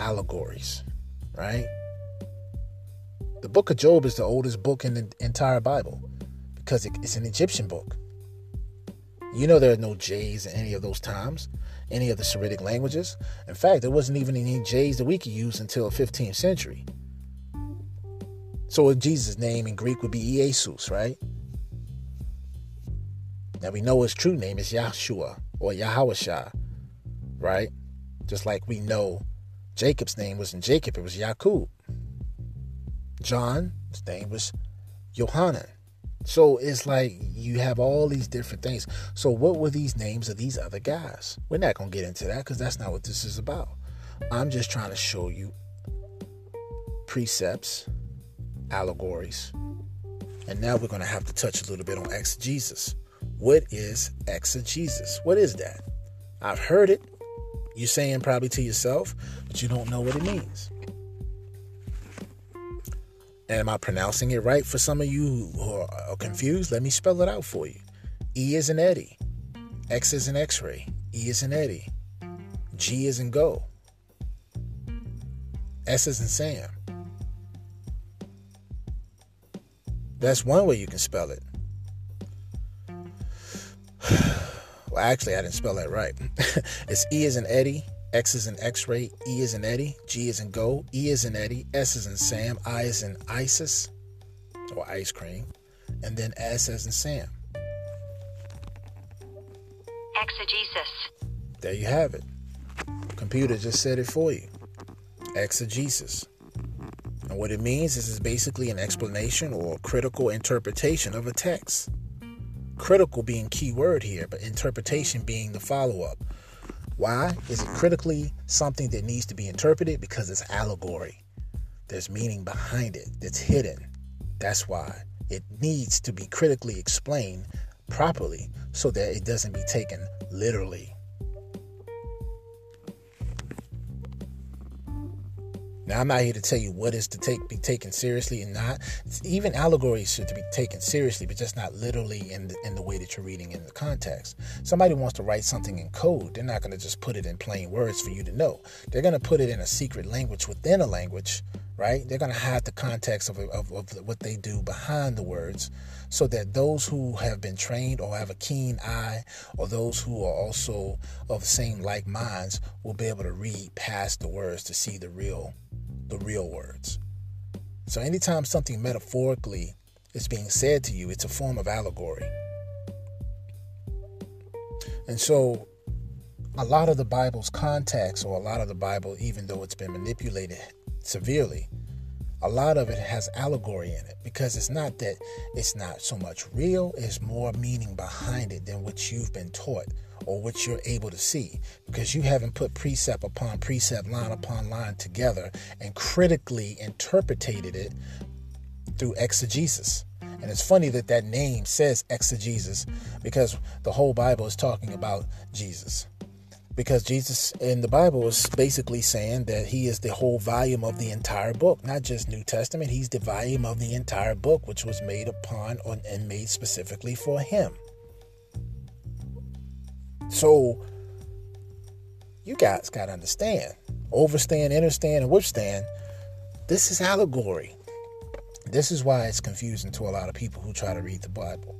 allegories, right? The book of Job is the oldest book in the entire Bible because it's an Egyptian book. You know there are no J's in any of those times, any of the Semitic languages. In fact, there wasn't even any J's that we could use until the 15th century. So Jesus' name in Greek would be Jesus, right? Now we know his true name is Yahshua or Yahawashah, right? Just like we know Jacob's name wasn't Jacob, it was Yakub. John's name was Yohanan. So it's like you have all these different things. So what were these names of these other guys? We're not going to get into that because that's not what this is about. I'm just trying to show you precepts, allegories, and now we're going to have to touch a little bit on exegesis. What is exegesis? What is that? I've heard it. You're saying probably to yourself, but you don't know what it means. And am I pronouncing it right for some of you who are uh, confused? Let me spell it out for you. E is an Eddie. X is an X-ray. E is an Eddie. G is in go. S is in Sam. That's one way you can spell it. Well, actually, I didn't spell that right. it's E is in Eddie. X is in X ray, E is in Eddie, G is in go, E is in Eddie, S is in Sam, I is in Isis or ice cream, and then S is in Sam. Exegesis. There you have it. Computer just said it for you. Exegesis. And what it means is it's basically an explanation or critical interpretation of a text. Critical being key word here, but interpretation being the follow up. Why? Is it critically something that needs to be interpreted? Because it's allegory. There's meaning behind it that's hidden. That's why it needs to be critically explained properly so that it doesn't be taken literally. Now, I'm not here to tell you what is to take be taken seriously and not. Even allegories should be taken seriously, but just not literally in the, in the way that you're reading in the context. Somebody wants to write something in code, they're not going to just put it in plain words for you to know. They're going to put it in a secret language within a language, right? They're going to hide the context of, of, of what they do behind the words so that those who have been trained or have a keen eye or those who are also of the same like minds will be able to read past the words to see the real the real words. So anytime something metaphorically is being said to you, it's a form of allegory. And so a lot of the Bible's context, or a lot of the Bible, even though it's been manipulated severely, a lot of it has allegory in it because it's not that it's not so much real, it's more meaning behind it than what you've been taught or what you're able to see because you haven't put precept upon precept, line upon line together and critically interpreted it through exegesis. And it's funny that that name says exegesis because the whole Bible is talking about Jesus. Because Jesus in the Bible is basically saying that he is the whole volume of the entire book, not just New Testament. He's the volume of the entire book, which was made upon and made specifically for him. So you guys got to understand, overstand, understand, and withstand. This is allegory. This is why it's confusing to a lot of people who try to read the Bible.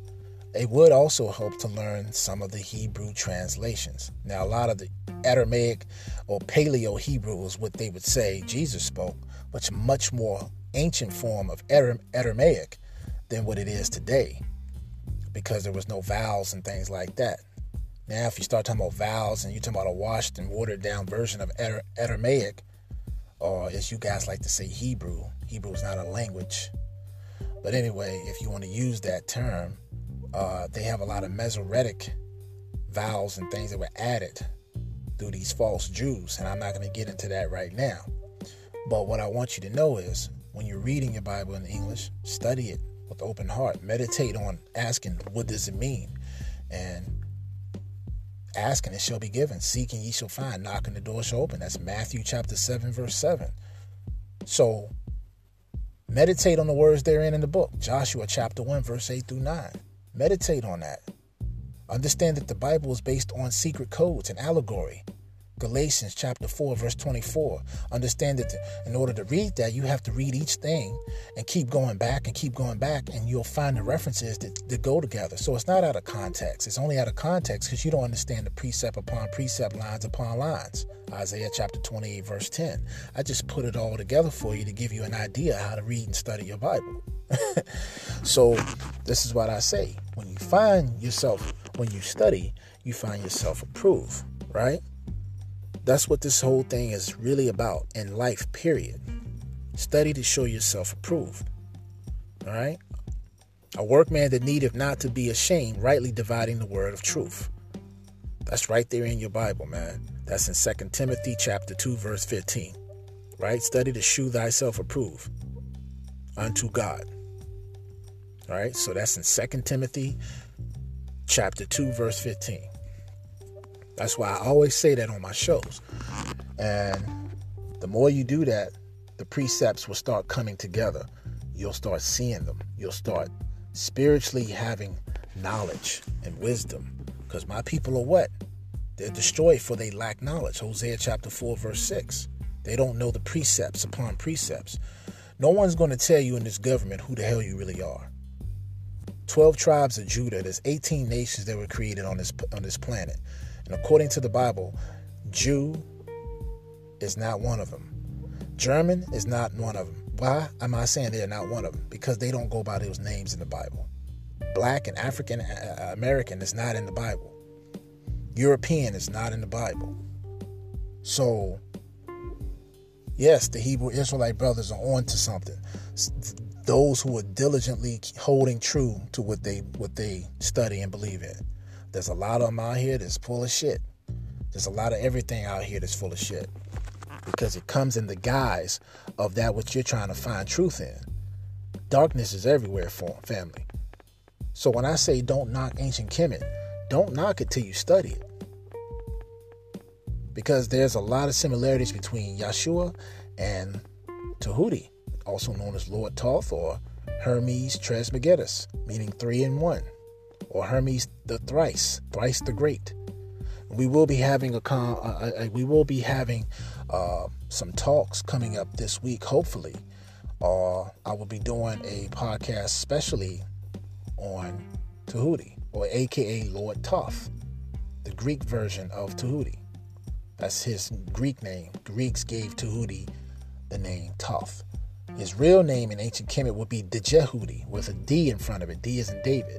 It would also help to learn some of the Hebrew translations. Now, a lot of the Aramaic or Paleo Hebrew is what they would say Jesus spoke, which much more ancient form of Aramaic than what it is today. because there was no vowels and things like that. Now, if you start talking about vowels and you're talking about a washed and watered down version of Aramaic, or as you guys like to say, Hebrew, Hebrew is not a language. But anyway, if you want to use that term, uh, they have a lot of Masoretic vowels and things that were added through these false Jews. And I'm not going to get into that right now. But what I want you to know is when you're reading your Bible in English, study it with open heart. Meditate on asking, what does it mean? And asking it shall be given. Seeking ye shall find. Knocking the door shall open. That's Matthew chapter 7, verse 7. So meditate on the words therein in the book. Joshua chapter 1, verse 8 through 9. Meditate on that. Understand that the Bible is based on secret codes and allegory. Galatians chapter 4, verse 24. Understand that in order to read that, you have to read each thing and keep going back and keep going back, and you'll find the references that, that go together. So it's not out of context. It's only out of context because you don't understand the precept upon precept, lines upon lines. Isaiah chapter 28, verse 10. I just put it all together for you to give you an idea how to read and study your Bible. so this is what I say. When you find yourself, when you study, you find yourself approved, right? That's what this whole thing is really about in life, period. Study to show yourself approved. All right? A workman that needeth not to be ashamed, rightly dividing the word of truth. That's right there in your Bible, man. That's in 2 Timothy chapter 2, verse 15. Right? Study to shew thyself approved unto God. All right? So that's in 2 Timothy chapter 2, verse 15. That's why I always say that on my shows. And the more you do that, the precepts will start coming together. You'll start seeing them. You'll start spiritually having knowledge and wisdom. Because my people are what? They're destroyed for they lack knowledge. Hosea chapter 4, verse 6. They don't know the precepts upon precepts. No one's going to tell you in this government who the hell you really are. 12 tribes of Judah, there's 18 nations that were created on this on this planet. And according to the Bible, Jew is not one of them. German is not one of them. Why am I saying they're not one of them? Because they don't go by those names in the Bible. Black and African uh, uh, American is not in the Bible. European is not in the Bible. So, yes, the Hebrew Israelite brothers are on to something. Those who are diligently holding true to what they what they study and believe in. There's a lot of them out here that's full of shit. There's a lot of everything out here that's full of shit because it comes in the guise of that which you're trying to find truth in. Darkness is everywhere for family. So when I say don't knock ancient Kemet, don't knock it till you study it. Because there's a lot of similarities between Yeshua and Tahuti, also known as Lord Thoth or Hermes Trismegistus, meaning three in one or Hermes the Thrice, Thrice the Great. We will be having a, con- uh, uh, we will be having uh, some talks coming up this week, hopefully. Uh, I will be doing a podcast specially on Tahuti, or AKA Lord Thoth, the Greek version of Tahuti. That's his Greek name. Greeks gave Tahuti the name Thoth. His real name in ancient Kemet would be Djehudi, with a D in front of it. D is in David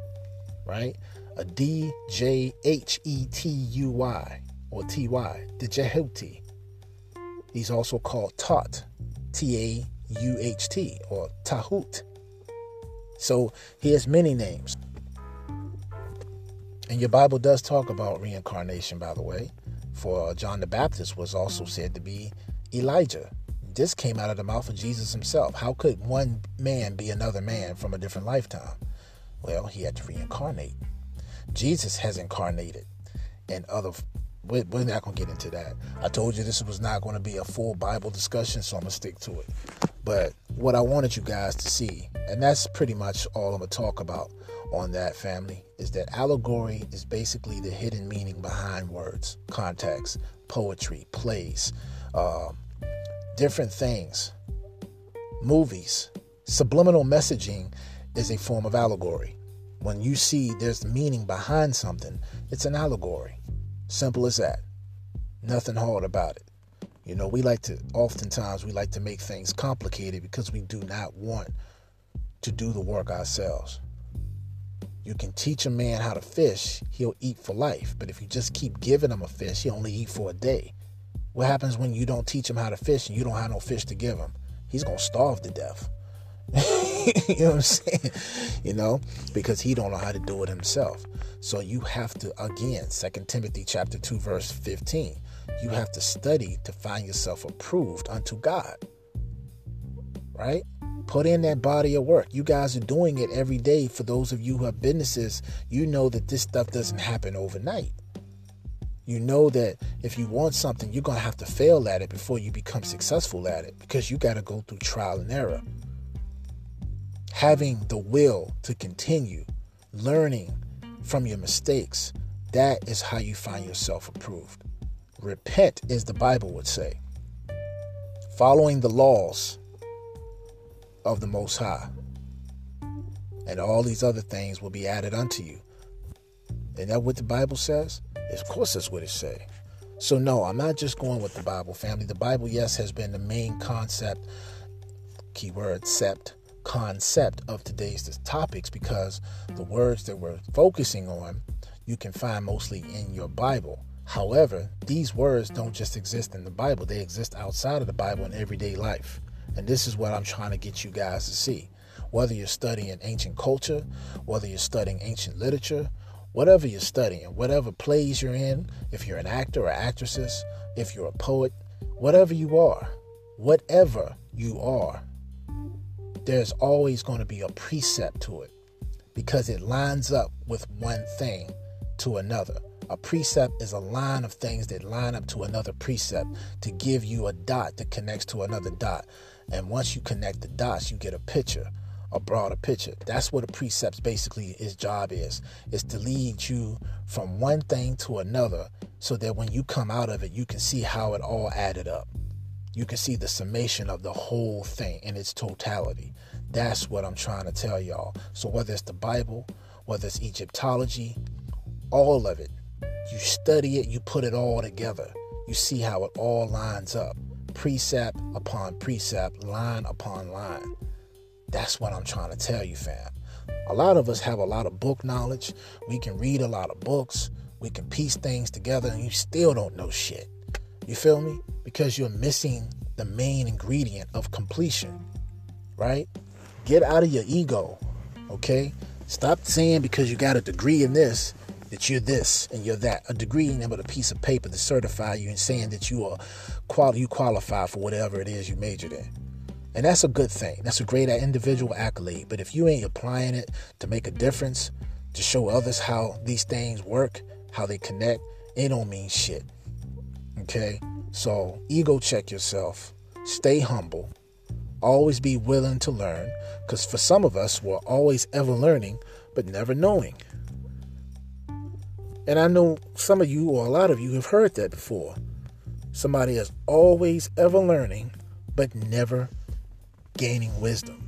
right? A D J H E T U Y or T Y, Djehouti. He's also called Tot, T A U H T or Tahut. So he has many names. And your Bible does talk about reincarnation, by the way. For John the Baptist was also said to be Elijah. This came out of the mouth of Jesus himself. How could one man be another man from a different lifetime? Well, he had to reincarnate. Jesus has incarnated and other we're, not going to get into that. I told you this was not going to be a full Bible discussion, so I'm going to stick to it. But what I wanted you guys to see, and that's pretty much all I'm going to talk about on that family, is that allegory is basically the hidden meaning behind words, context, poetry, plays, uh, different things, movies. Subliminal messaging is a form of allegory. When you see there's meaning behind something, it's an allegory. Simple as that. Nothing hard about it. You know, we like to, oftentimes, we like to make things complicated because we do not want to do the work ourselves. You can teach a man how to fish, he'll eat for life. But if you just keep giving him a fish, he'll only eat for a day. What happens when you don't teach him how to fish and you don't have no fish to give him? He's going to starve to death. you know what I'm saying? You know, because he don't know how to do it himself. So you have to again, Second Timothy chapter 2 verse 15. You have to study to find yourself approved unto God. Right? Put in that body of work. You guys are doing it every day. For those of you who have businesses, you know that this stuff doesn't happen overnight. You know that if you want something, you're going to have to fail at it before you become successful at it because you got to go through trial and error. Having the will to continue learning from your mistakes, that is how you find yourself approved. Repent, as the Bible would say. Following the laws of the Most High. And all these other things will be added unto you. Isn't that what the Bible says? Of course, that's what it says. So, no, I'm not just going with the Bible, family. The Bible, yes, has been the main concept, keyword, sept, concept of today's topics because the words that we're focusing on you can find mostly in your Bible. However, these words don't just exist in the Bible, they exist outside of the Bible in everyday life. And this is what I'm trying to get you guys to see. Whether you're studying ancient culture, whether you're studying ancient literature, whatever you're studying, whatever plays you're in, if you're an actor or actresses, if you're a poet, whatever you are, whatever you are, there's always going to be a precept to it because it lines up with one thing to another. A precept is a line of things that line up to another precept to give you a dot that connects to another dot. And once you connect the dots, you get a picture, a broader picture. That's what a precept basically his job is, is to lead you from one thing to another so that when you come out of it, you can see how it all added up. You can see the summation of the whole thing in its totality. That's what I'm trying to tell y'all. So whether it's the Bible, whether it's Egyptology, all of it, you study it, you put it all together. You see how it all lines up precept upon precept, line upon line. That's what I'm trying to tell you, fam. A lot of us have a lot of book knowledge. We can read a lot of books. We can piece things together, and you still don't know shit. You feel me? Because you're missing the main ingredient of completion, right? Get out of your ego, okay? Stop saying because you got a degree in this that you're this and you're that. A degree ain't but a piece of paper to certify you and saying that you are quali- you qualify for whatever it is you majored in. And that's a good thing. That's a great individual accolade. But if you ain't applying it to make a difference, to show others how these things work, how they connect, it don't mean shit. Okay? So ego check yourself. Stay humble. Always be willing to learn. Because for some of us, we're always ever learning, but never knowing. And I know some of you, or a lot of you, have heard that before. Somebody is always ever learning, but never gaining wisdom.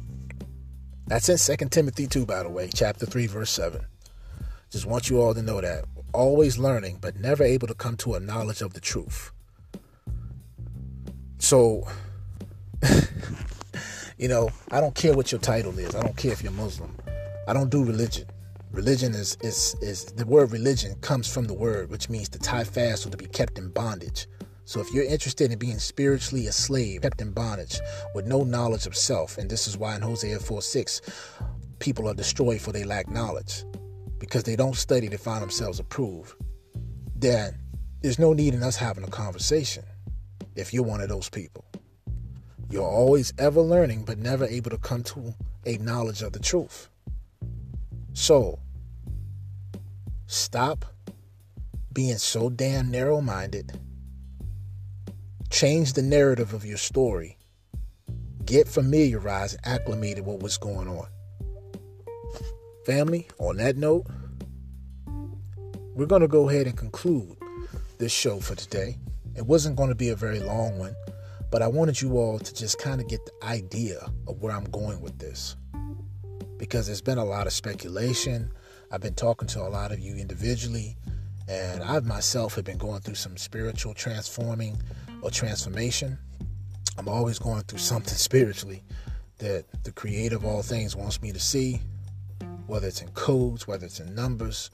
That's in 2 Timothy 2, by the way, chapter 3, verse 7. Just want you all to know that. Always learning, but never able to come to a knowledge of the truth. So, you know, I don't care what your title is. I don't care if you're Muslim. I don't do religion. Religion is, is, is the word religion comes from the word, which means to tie fast or to be kept in bondage. So if you're interested in being spiritually a slave, kept in bondage, with no knowledge of self, and this is why in Hosea 4 6, people are destroyed for they lack knowledge, because they don't study to find themselves approved, then there's no need in us having a conversation if you're one of those people. You're always ever learning, but never able to come to a knowledge of the truth. So, stop being so damn narrow minded. Change the narrative of your story. Get familiarized and acclimated with what's going on. Family, on that note, we're going to go ahead and conclude this show for today. It wasn't going to be a very long one, but I wanted you all to just kind of get the idea of where I'm going with this because there's been a lot of speculation. I've been talking to a lot of you individually, and I myself have been going through some spiritual transforming or transformation. I'm always going through something spiritually that the creator of all things wants me to see. Whether it's in codes, whether it's in numbers,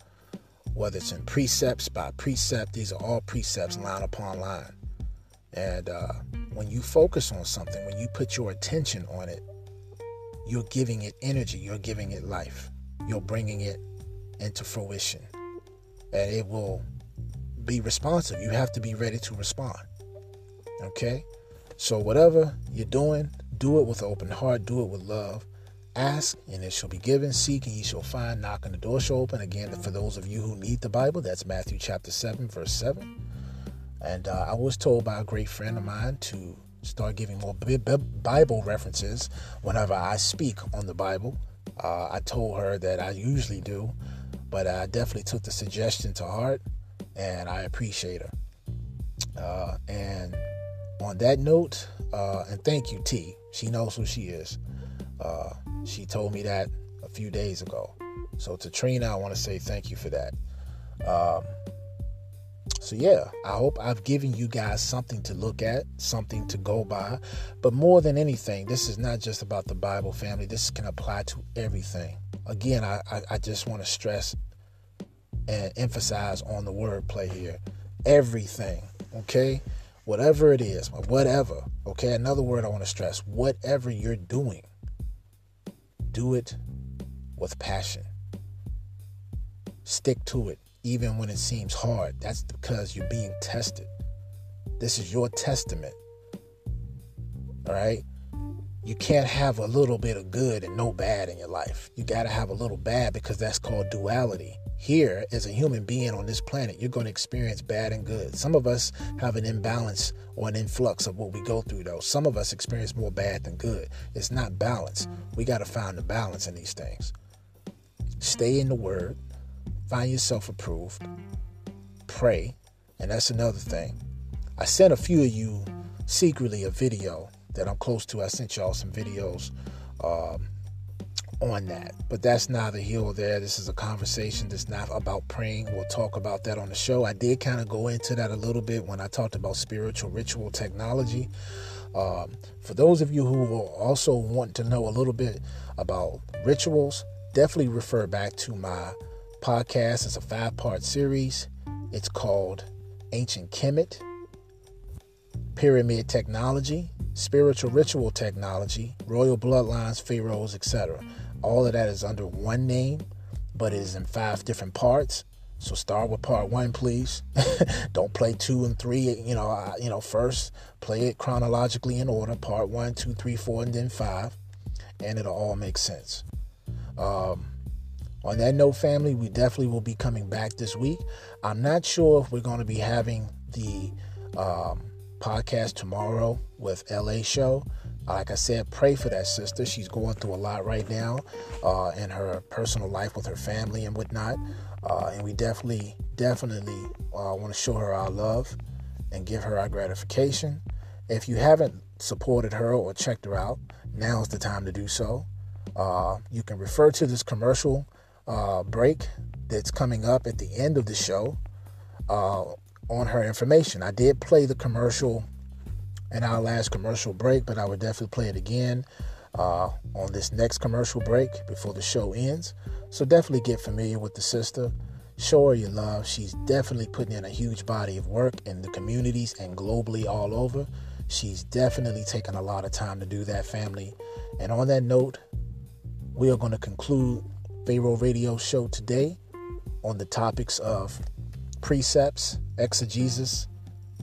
whether it's in precepts by precept. These are all precepts line upon line. And uh, when you focus on something, when you put your attention on it, you're giving it energy, you're giving it life, you're bringing it into fruition. And it will be responsive. You have to be ready to respond. Okay? So, whatever you're doing, do it with an open heart, do it with love. Ask and it shall be given. Seek and ye shall find. Knock and the door shall open. Again, for those of you who need the Bible, that's Matthew chapter 7, verse 7. And uh, I was told by a great friend of mine to start giving more Bible references whenever I speak on the Bible. Uh, I told her that I usually do, but I definitely took the suggestion to heart, and I appreciate her. Uh, and on that note, uh, and thank you, T. She knows who she is. Uh, she told me that a few days ago. So to Trina, I want to say thank you for that. Um, so yeah, I hope I've given you guys something to look at, something to go by. But more than anything, this is not just about the Bible family. This can apply to everything. Again, I, I, I just want to stress and emphasize on the word play here. Everything, okay? Whatever it is, whatever, okay? Another word I want to stress whatever you're doing, do it with passion. Stick to it, even when it seems hard. That's because you're being tested. This is your testament. All right? You can't have a little bit of good and no bad in your life. You got to have a little bad because that's called duality. Here, as a human being on this planet, you're going to experience bad and good. Some of us have an imbalance or an influx of what we go through, though. Some of us experience more bad than good. It's not balance. We got to find the balance in these things. Stay in the Word, find yourself approved, pray, and that's another thing. I sent a few of you secretly a video that I'm close to. I sent y'all some videos. Um, on that. But that's neither here or there. This is a conversation that's not about praying. We'll talk about that on the show. I did kind of go into that a little bit when I talked about spiritual ritual technology. Um, for those of you who also want to know a little bit about rituals, definitely refer back to my podcast. It's a five part series. It's called Ancient Kemet, Pyramid Technology, Spiritual Ritual Technology, Royal Bloodlines, Pharaohs, etc. All of that is under one name, but it is in five different parts. So start with part one, please. Don't play two and three. You know, uh, you know, first play it chronologically in order: part one, two, three, four, and then five, and it'll all make sense. Um, on that note, family, we definitely will be coming back this week. I'm not sure if we're going to be having the um, podcast tomorrow with LA Show. Like I said, pray for that sister. She's going through a lot right now uh, in her personal life with her family and whatnot. Uh, and we definitely, definitely uh, want to show her our love and give her our gratification. If you haven't supported her or checked her out, now is the time to do so. Uh, you can refer to this commercial uh, break that's coming up at the end of the show uh, on her information. I did play the commercial in our last commercial break, but I would definitely play it again uh, on this next commercial break before the show ends. So definitely get familiar with the sister. Show her your love. She's definitely putting in a huge body of work in the communities and globally all over. She's definitely taken a lot of time to do that, family. And on that note, we are going to conclude Pharaoh Radio Show today on the topics of precepts, exegesis,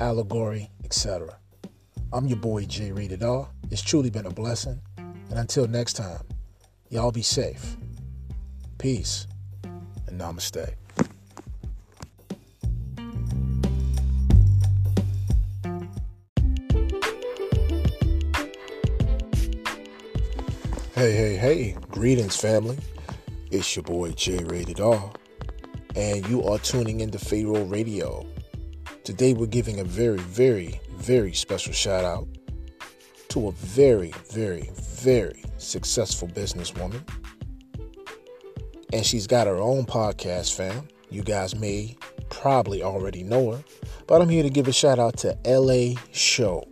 allegory, etc. I'm your boy Jay Rated R. It's truly been a blessing. And until next time, y'all be safe. Peace and namaste. Hey, hey, hey. Greetings, family. It's your boy Jay Rated R. And you are tuning into Pharaoh Radio. Today we're giving a very, very very special shout out to a very, very, very successful businesswoman. And she's got her own podcast, fam. You guys may probably already know her, but I'm here to give a shout out to LA Show.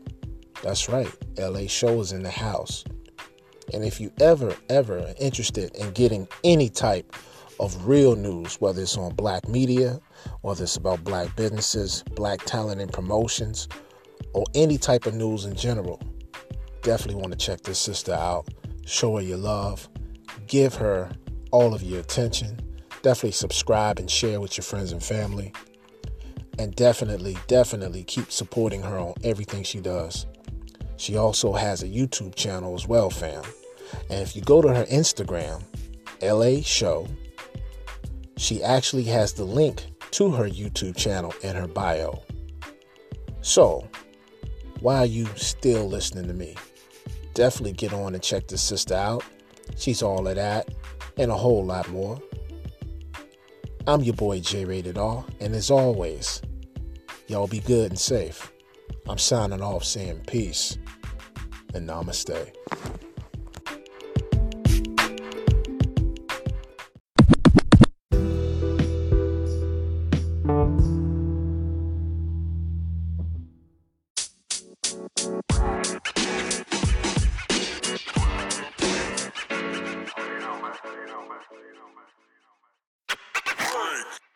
That's right, LA Show is in the house. And if you ever, ever interested in getting any type of real news, whether it's on black media, whether it's about black businesses, black talent and promotions, or any type of news in general, definitely want to check this sister out. Show her your love. Give her all of your attention. Definitely subscribe and share with your friends and family. And definitely, definitely keep supporting her on everything she does. She also has a YouTube channel as well, fam. And if you go to her Instagram, LA Show, she actually has the link to her YouTube channel in her bio. So, why are you still listening to me? Definitely get on and check this sister out. She's all of that and a whole lot more. I'm your boy J Rated R, and as always, y'all be good and safe. I'm signing off saying peace and namaste.